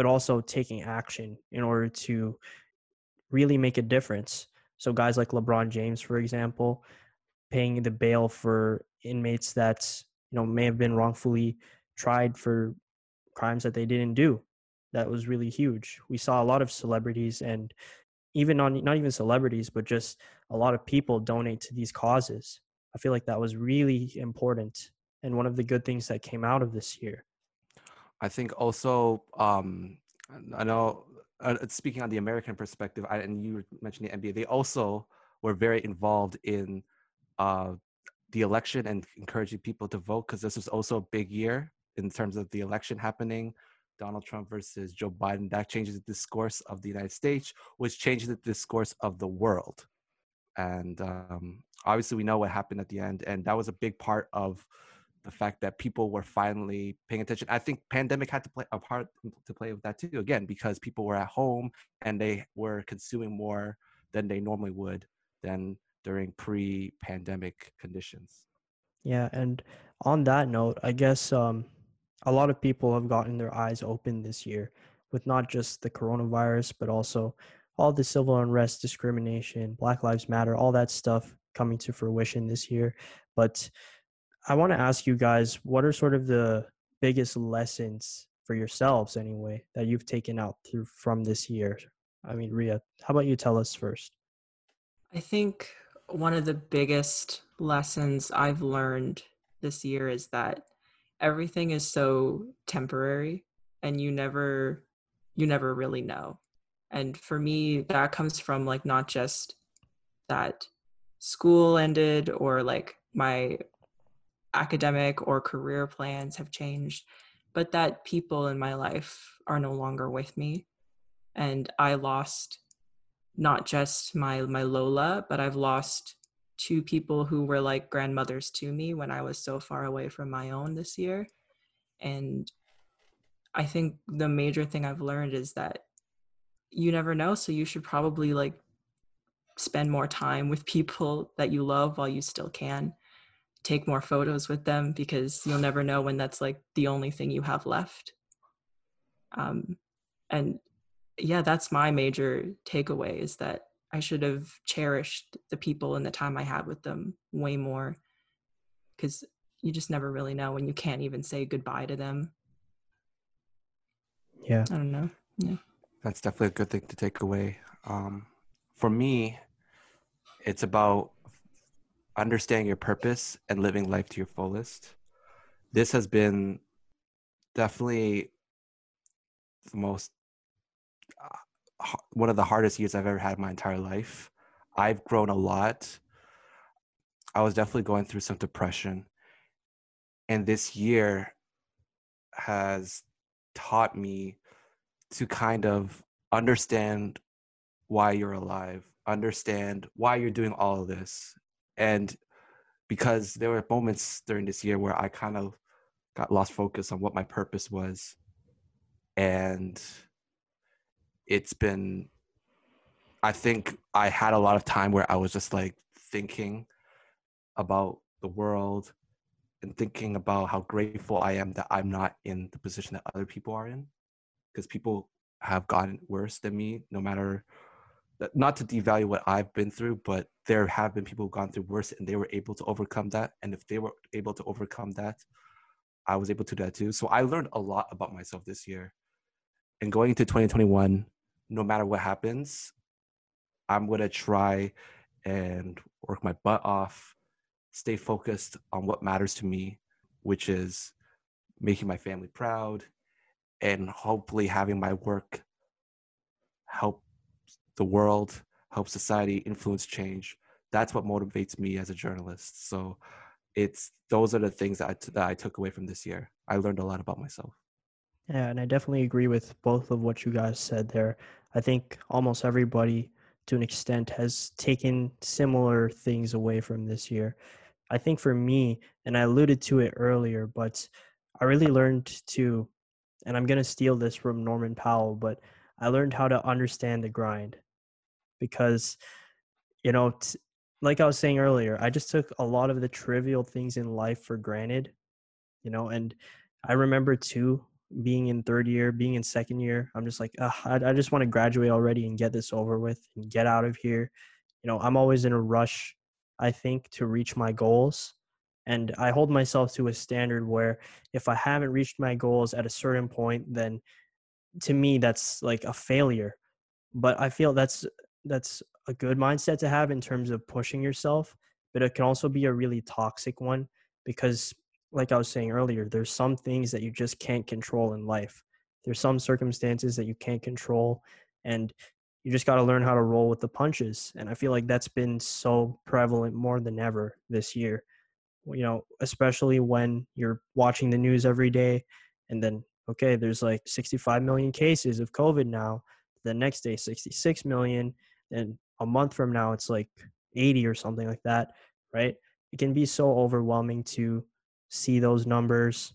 but also taking action in order to really make a difference. So guys like LeBron James, for example, paying the bail for inmates that you know may have been wrongfully tried for crimes that they didn't do. That was really huge. We saw a lot of celebrities and even on not even celebrities but just a lot of people donate to these causes. I feel like that was really important and one of the good things that came out of this year i think also um i know uh, speaking on the american perspective I, and you mentioned the nba they also were very involved in uh, the election and encouraging people to vote because this was also a big year in terms of the election happening. Donald Trump versus Joe Biden, that changes the discourse of the United States, which changes the discourse of the world. And um, obviously, we know what happened at the end, and that was a big part of the fact that people were finally paying attention. I think pandemic had to play a part to play with that too, again, because people were at home and they were consuming more than they normally would than during pre-pandemic conditions. Yeah, and on that note, I guess um, a lot of people have gotten their eyes open this year with not just the coronavirus, but also all the civil unrest, discrimination, Black Lives Matter, all that stuff coming to fruition this year. But I want to ask you guys, what are sort of the biggest lessons for yourselves, anyway, that you've taken out through from this year? I mean, Ria, how about you tell us first? I think one of the biggest lessons I've learned this year is that everything is so temporary and you never you never really know. And for me that comes from like not just that school ended or like my academic or career plans have changed, but that people in my life are no longer with me and I lost not just my my Lola, but I've lost two people who were like grandmothers to me when I was so far away from my own this year. And I think the major thing I've learned is that you never know, so you should probably like spend more time with people that you love while you still can. Take more photos with them because you'll never know when that's like the only thing you have left. Um, and yeah, that's my major takeaway is that I should have cherished the people and the time I had with them way more because you just never really know when you can't even say goodbye to them. Yeah. I don't know. Yeah. That's definitely a good thing to take away. Um, for me, it's about understanding your purpose and living life to your fullest. This has been definitely the most uh, one of the hardest years I've ever had in my entire life. I've grown a lot. I was definitely going through some depression. And this year has taught me to kind of understand why you're alive, understand why you're doing all of this. And because there were moments during this year where I kind of got lost focus on what my purpose was. And it's been, I think I had a lot of time where I was just like thinking about the world and thinking about how grateful I am that I'm not in the position that other people are in. Because people have gotten worse than me, no matter not to devalue what I've been through, but there have been people who've gone through worse and they were able to overcome that. And if they were able to overcome that, I was able to do that too. So I learned a lot about myself this year. And going into 2021, no matter what happens, I'm going to try and work my butt off, stay focused on what matters to me, which is making my family proud and hopefully having my work help the world, help society, influence change. That's what motivates me as a journalist. So it's those are the things that I, t- that I took away from this year. I learned a lot about myself. Yeah, and I definitely agree with both of what you guys said there. I think almost everybody, to an extent, has taken similar things away from this year. I think for me, and I alluded to it earlier, but I really learned to, and I'm going to steal this from Norman Powell, but I learned how to understand the grind because, you know, t- like I was saying earlier, I just took a lot of the trivial things in life for granted, you know, and I remember too being in third year, being in second year. I'm just like, I, I just want to graduate already and get this over with and get out of here. You know, I'm always in a rush, I think, to reach my goals. And I hold myself to a standard where if I haven't reached my goals at a certain point, then to me, that's like a failure. But I feel that's that's a good mindset to have in terms of pushing yourself, but it can also be a really toxic one because like I was saying earlier, there's some things that you just can't control in life. There's some circumstances that you can't control and you just got to learn how to roll with the punches. And I feel like that's been so prevalent more than ever this year. You know, especially when you're watching the news every day and then okay, there's like 65 million cases of COVID now. The next day 66 million and a month from now it's like 80 or something like that, right? It can be so overwhelming to see those numbers.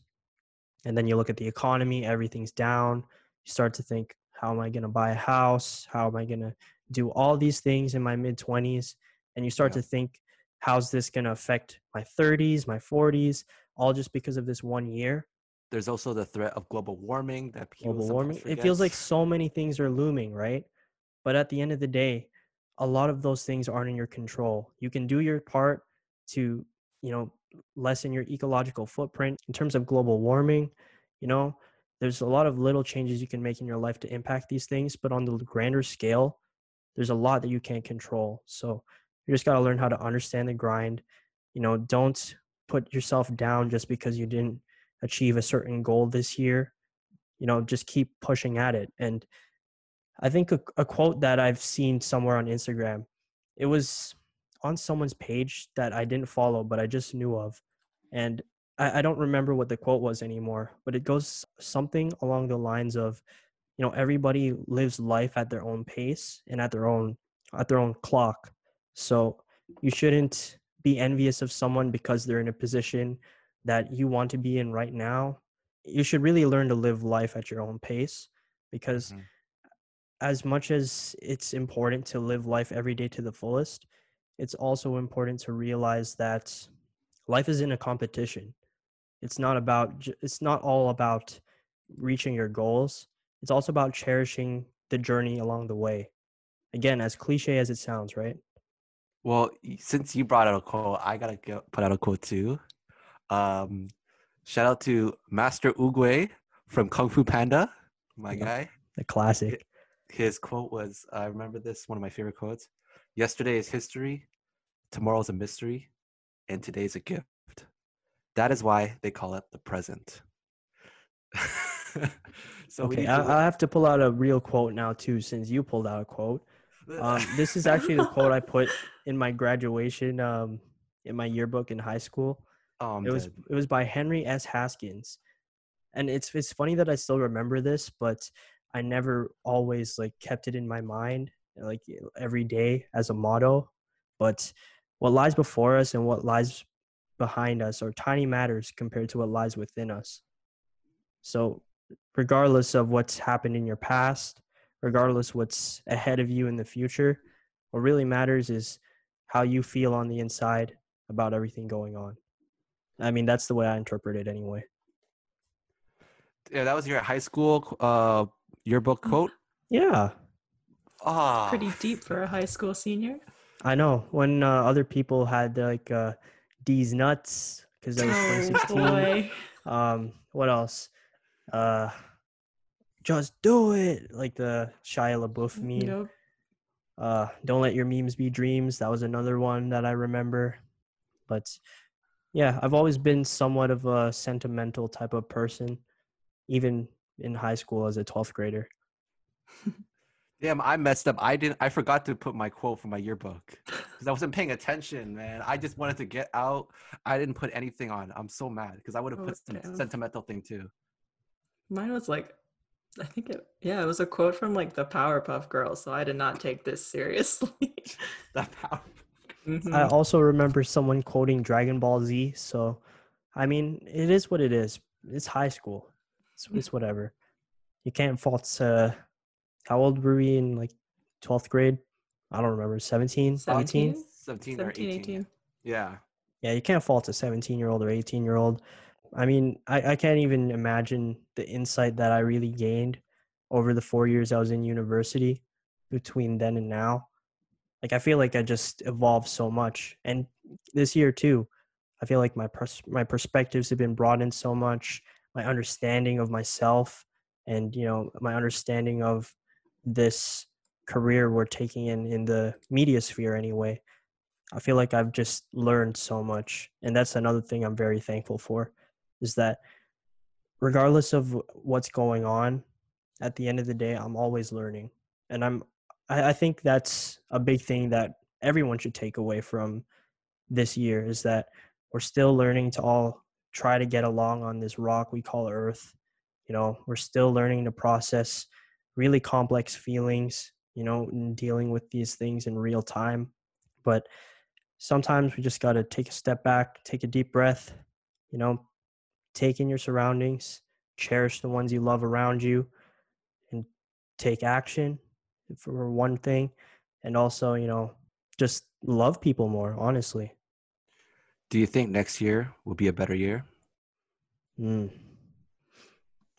And then you look at the economy, everything's down. You start to think, how am I going to buy a house? How am I going to do all these things in my mid 20s? And you start yeah. to think, how's this going to affect my 30s, my 40s, all just because of this one year? There's also the threat of global warming that global warming. It feels like so many things are looming, right? But at the end of the day, a lot of those things aren't in your control. You can do your part to, you know, lessen your ecological footprint in terms of global warming. You know, there's a lot of little changes you can make in your life to impact these things, but on the grander scale, there's a lot that you can't control. So you just got to learn how to understand the grind. You know, don't put yourself down just because you didn't achieve a certain goal this year. You know, just keep pushing at it. And I think a, a quote that I've seen somewhere on Instagram, it was on someone's page that I didn't follow, but I just knew of. And I, I don't remember what the quote was anymore, but it goes something along the lines of, you know, everybody lives life at their own pace and at their own at their own clock. So you shouldn't be envious of someone because they're in a position that you want to be in right now. You should really learn to live life at your own pace because mm-hmm as much as it's important to live life every day to the fullest, it's also important to realize that life isn't a competition. It's not about it's not all about reaching your goals. It's also about cherishing the journey along the way. Again, as cliche as it sounds, right? Well, since you brought out a quote, I gotta put out a quote too. Um, shout out to Master Oogway from Kung Fu Panda, my yeah, guy. The classic his quote was I remember this, one of my favorite quotes. Yesterday is history, tomorrow's a mystery, and today's a gift. That is why they call it the present. so okay, I, I, have to pull out a real quote now too, since you pulled out a quote. Um, this is actually the quote I put in my graduation um, in my yearbook in high school. Oh, it was it was by Henry S. Haskins, and it's it's funny that I still remember this, but I never always like kept it in my mind like every day as a motto. But what lies before us and what lies behind us are tiny matters compared to what lies within us. So, regardless of what's happened in your past, regardless what's ahead of you in the future, what really matters is how you feel on the inside about everything going on. I mean, that's the way I interpret it anyway. Yeah, that was your high school uh yearbook quote. Yeah, Ah, Pretty deep for a high school senior. I know. When uh, other people had like uh, Deez nuts because that was Oh 2016. boy. Um, what else? Uh, just do it, like the Shia LaBeouf meme. Nope. Uh, don't let your memes be dreams. That was another one that I remember. But yeah, I've always been somewhat of a sentimental type of person, even in high school as a 12th grader. damn! I messed up. I didn't. I forgot to put my quote from my yearbook because I wasn't paying attention, man. I just wanted to get out. I didn't put anything on. I'm so mad because I would have Oh, put some damn. sentimental thing too. Mine was like, I think it, yeah, it was a quote from like the Powerpuff Girls. So I did not take this seriously. That power. I Mhm. also remember someone quoting Dragon Ball Z. So, I mean, it is what it is. It's high school. It's, it's whatever. You can't fault. Uh, how old were we in like 12th grade? I don't remember. 17, 18? 17? 17, or 18. 18. Yeah. Yeah, you can't fault a 17 year old or 18 year old. I mean, I, I can't even imagine the insight that I really gained over the four years I was in university between then and now. Like, I feel like I just evolved so much. And this year, too, I feel like my, pers- my perspectives have been broadened so much, my understanding of myself, and, you know, my understanding of this career we're taking in in the media sphere anyway. I feel like I've just learned so much. And that's another thing I'm very thankful for is that regardless of what's going on, at the end of the day, I'm always learning. And I'm, I, I think that's a big thing that everyone should take away from this year is that we're still learning to all try to get along on this rock we call Earth. You know, we're still learning to process really complex feelings, you know, and dealing with these things in real time. But sometimes we just got to take a step back, take a deep breath, you know, take in your surroundings, cherish the ones you love around you, and take action for one thing. And also, you know, just love people more, honestly. Do you think next year will be a better year? Mm.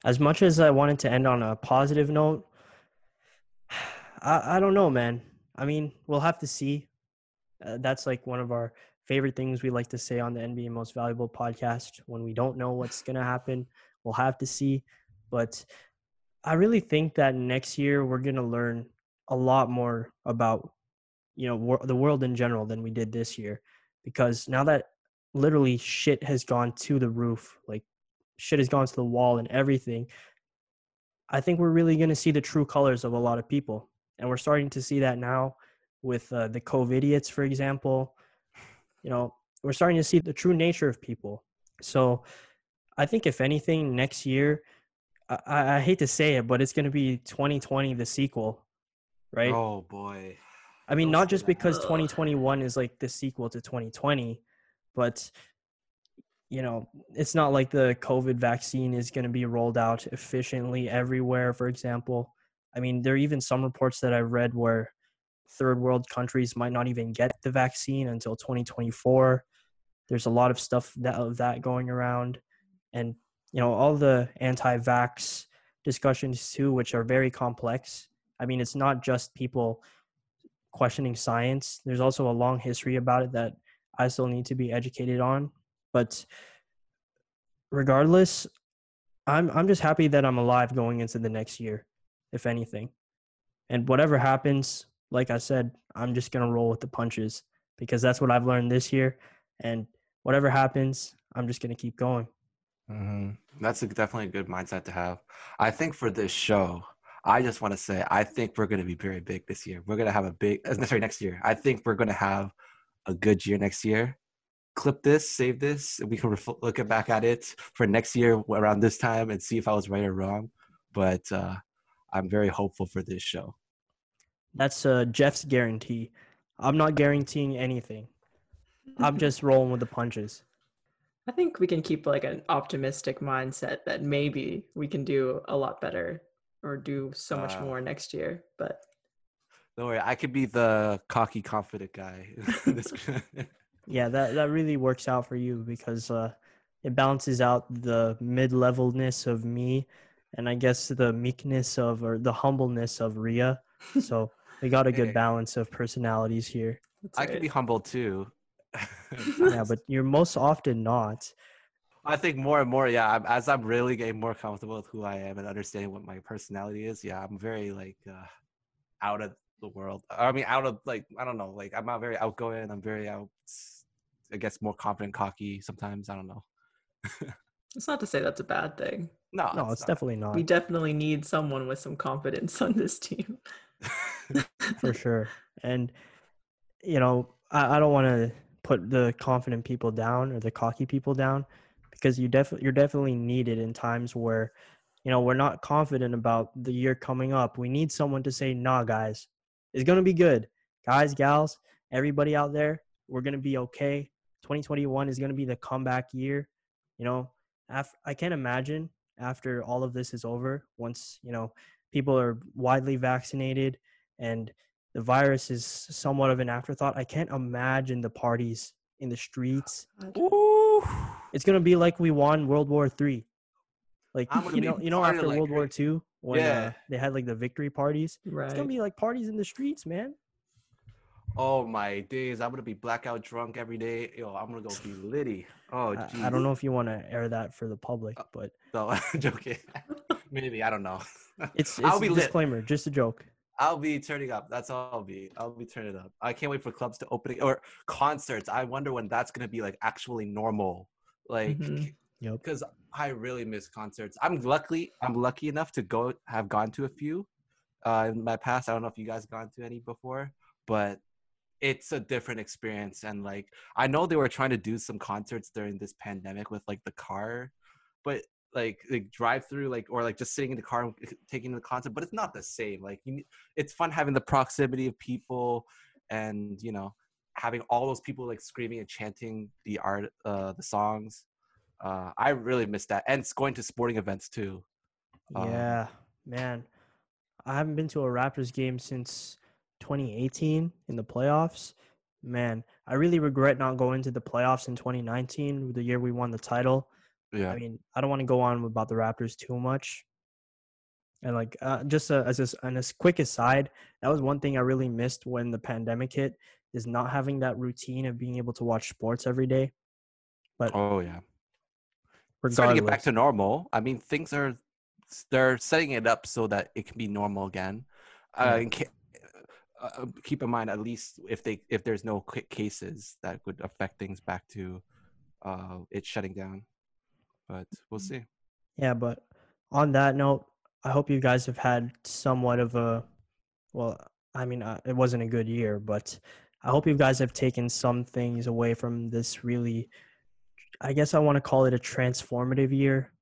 As much as I wanted to end on a positive note, I, I don't know, man. I mean, we'll have to see. Uh, that's like one of our favorite things we like to say on the NBA Most Valuable podcast. When we don't know what's going to happen, we'll have to see. But I really think that next year we're going to learn a lot more about, you know, wor- the world in general than we did this year. Because now that literally shit has gone to the roof, like shit has gone to the wall and everything, I think we're really going to see the true colors of a lot of people. And we're starting to see that now with uh, the COVID idiots, for example. You know, we're starting to see the true nature of people. So I think, if anything, next year, I, I hate to say it, but it's going to be 2020, the sequel, right? Oh boy. I mean, don't not just because Ugh. 2021 is like the sequel to 2020, but you know, it's not like the COVID vaccine is going to be rolled out efficiently everywhere, for example. I mean, there are even some reports that I've read where third world countries might not even get the vaccine until 2024. There's a lot of stuff that of that going around and you know, all the anti-vax discussions too which are very complex. I mean, it's not just people questioning science. There's also a long history about it that I still need to be educated on. But regardless, I'm I'm just happy that I'm alive going into the next year, if anything. And whatever happens, like I said, I'm just gonna roll with the punches because that's what I've learned this year. And whatever happens, I'm just gonna keep going. hmm That's a, definitely a good mindset to have. I think for this show, I just want to say I think we're going to be very big this year. We're going to have a big, uh, sorry, next year. I think we're going to have a good year next year. clip this, save this, and we can ref- look back at it for next year around this time and see if I was right or wrong. But uh, I'm very hopeful for this show. That's uh, Jeff's guarantee. I'm not guaranteeing anything. I'm just rolling with the punches. I think we can keep like an optimistic mindset that maybe we can do a lot better or do so much Uh, more next year. But Don't worry, I could be the cocky, confident guy. Yeah, that that really works out for you because uh, it balances out the mid-levelness of me, and I guess the meekness of or the humbleness of Ria. So we got a good Hey. balance of personalities here. that's I can right. be humble too. Yeah, but you're most often not. I think more and more, yeah. I'm, as I'm really getting more comfortable with who I am and understanding what my personality is, yeah, I'm very like uh, out of the world. I mean, out of like I don't know, like I'm not very outgoing. I'm very out. I guess more confident, cocky. Sometimes I don't know. It's not to say that's a bad thing. No, No, it's not. definitely not We definitely need someone with some confidence on this team. for sure. And you know, I, I don't want to put the confident people down or the cocky people down because you definitely you're definitely needed in times where you know we're not confident about the year coming up. We need someone to say, "Nah, guys, it's gonna be good, guys, gals, everybody out there, we're gonna be okay. 2021 is gonna be the comeback year." You know, af- I can't imagine after all of this is over, once you know people are widely vaccinated and the virus is somewhat of an afterthought. I can't imagine the parties in the streets. Ooh. It's gonna be like we won World War Three. Like you know, you know, after like World War crazy. Two, when uh, Yeah. they had like the victory parties, Right. it's gonna be like parties in the streets, man. Oh my days! I'm gonna be blackout drunk every day. Yo, I'm gonna go be litty. Oh, I, geez. I don't know if you want to air that for the public, Uh, but No, I'm joking. Maybe I don't know. it's I'll be a lit. disclaimer, just a joke. I'll be turning up. That's all I'll be. I'll be turning up. I can't wait for clubs to open or concerts. I wonder when that's gonna be like actually normal. Like, Mhm. Yep. because I really miss concerts. I'm lucky. I'm lucky enough to go have gone to a few uh, in my past. I don't know if you guys gone to any before, but it's a different experience. And like, I know they were trying to do some concerts during this pandemic with like the car, but like like drive through like or like just sitting in the car and taking the concert but it's not the same like you it's fun having the proximity of people and you know having all those people like screaming and chanting the art uh the songs uh i really miss that and going to sporting events too Um, Yeah, man. I haven't been to a Raptors game since 2018 in the playoffs. Man, I really regret not going to the playoffs in 2019, the year we won the title. yeah I mean, I don't want to go on about the Raptors too much. And like, uh, just a, as a, and as quick aside, that was one thing I really missed when the pandemic hit, is not having that routine of being able to watch sports every day. But oh yeah it's starting to get back to normal. I mean things are they're setting it up so that it can be normal again. Uh, ca- uh, uh, keep in mind at least if they if there's no quick cases that would affect things back to uh it shutting down. But we'll see. Yeah, but on that note, I hope you guys have had somewhat of a, well, I mean, uh, it wasn't a good year, but I hope you guys have taken some things away from this really, I guess I want to call it a transformative year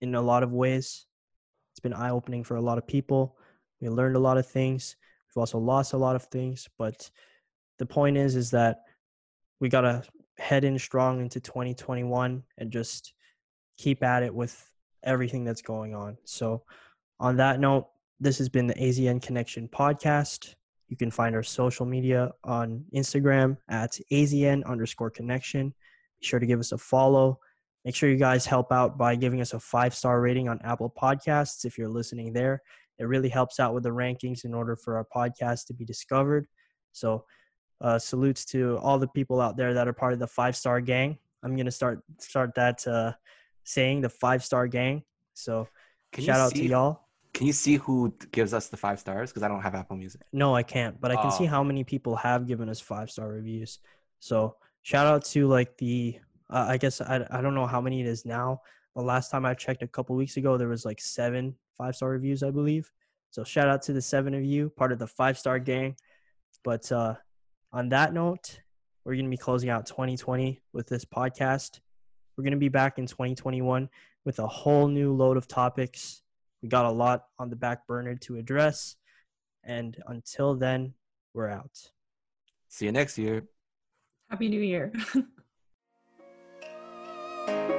in a lot of ways. It's been eye opening for a lot of people. We learned a lot of things. We've also lost a lot of things, but the point is, is that we got to head in strong into 2021 and just keep at it with everything that's going on. So, on that note, this has been the AZN Connection podcast. You can find our social media on Instagram at AZN underscore connection. Be sure to give us a follow. Make sure you guys help out by giving us a five star rating on Apple Podcasts if you're listening there. It really helps out with the rankings in order for our podcast to be discovered. So, uh, salutes to all the people out there that are part of the five star gang. I'm gonna start start that uh, saying the five star gang. So Can shout out to y'all. Can you see who gives us the five stars? Because I don't have Apple Music. No, I can't, but I can see Oh. how many people have given us five star reviews. So shout out to like the uh, I guess I I don't know how many it is now. The last time I checked a couple weeks ago, there was like seven five star reviews, I believe. So shout out to the seven of you, part of the five star gang. But uh, on that note, we're going to be closing out 2020 with this podcast. We're going to be back in 2021 with a whole new load of topics. We got a lot on the back burner to address. And until then, we're out. See you next year. Happy New Year.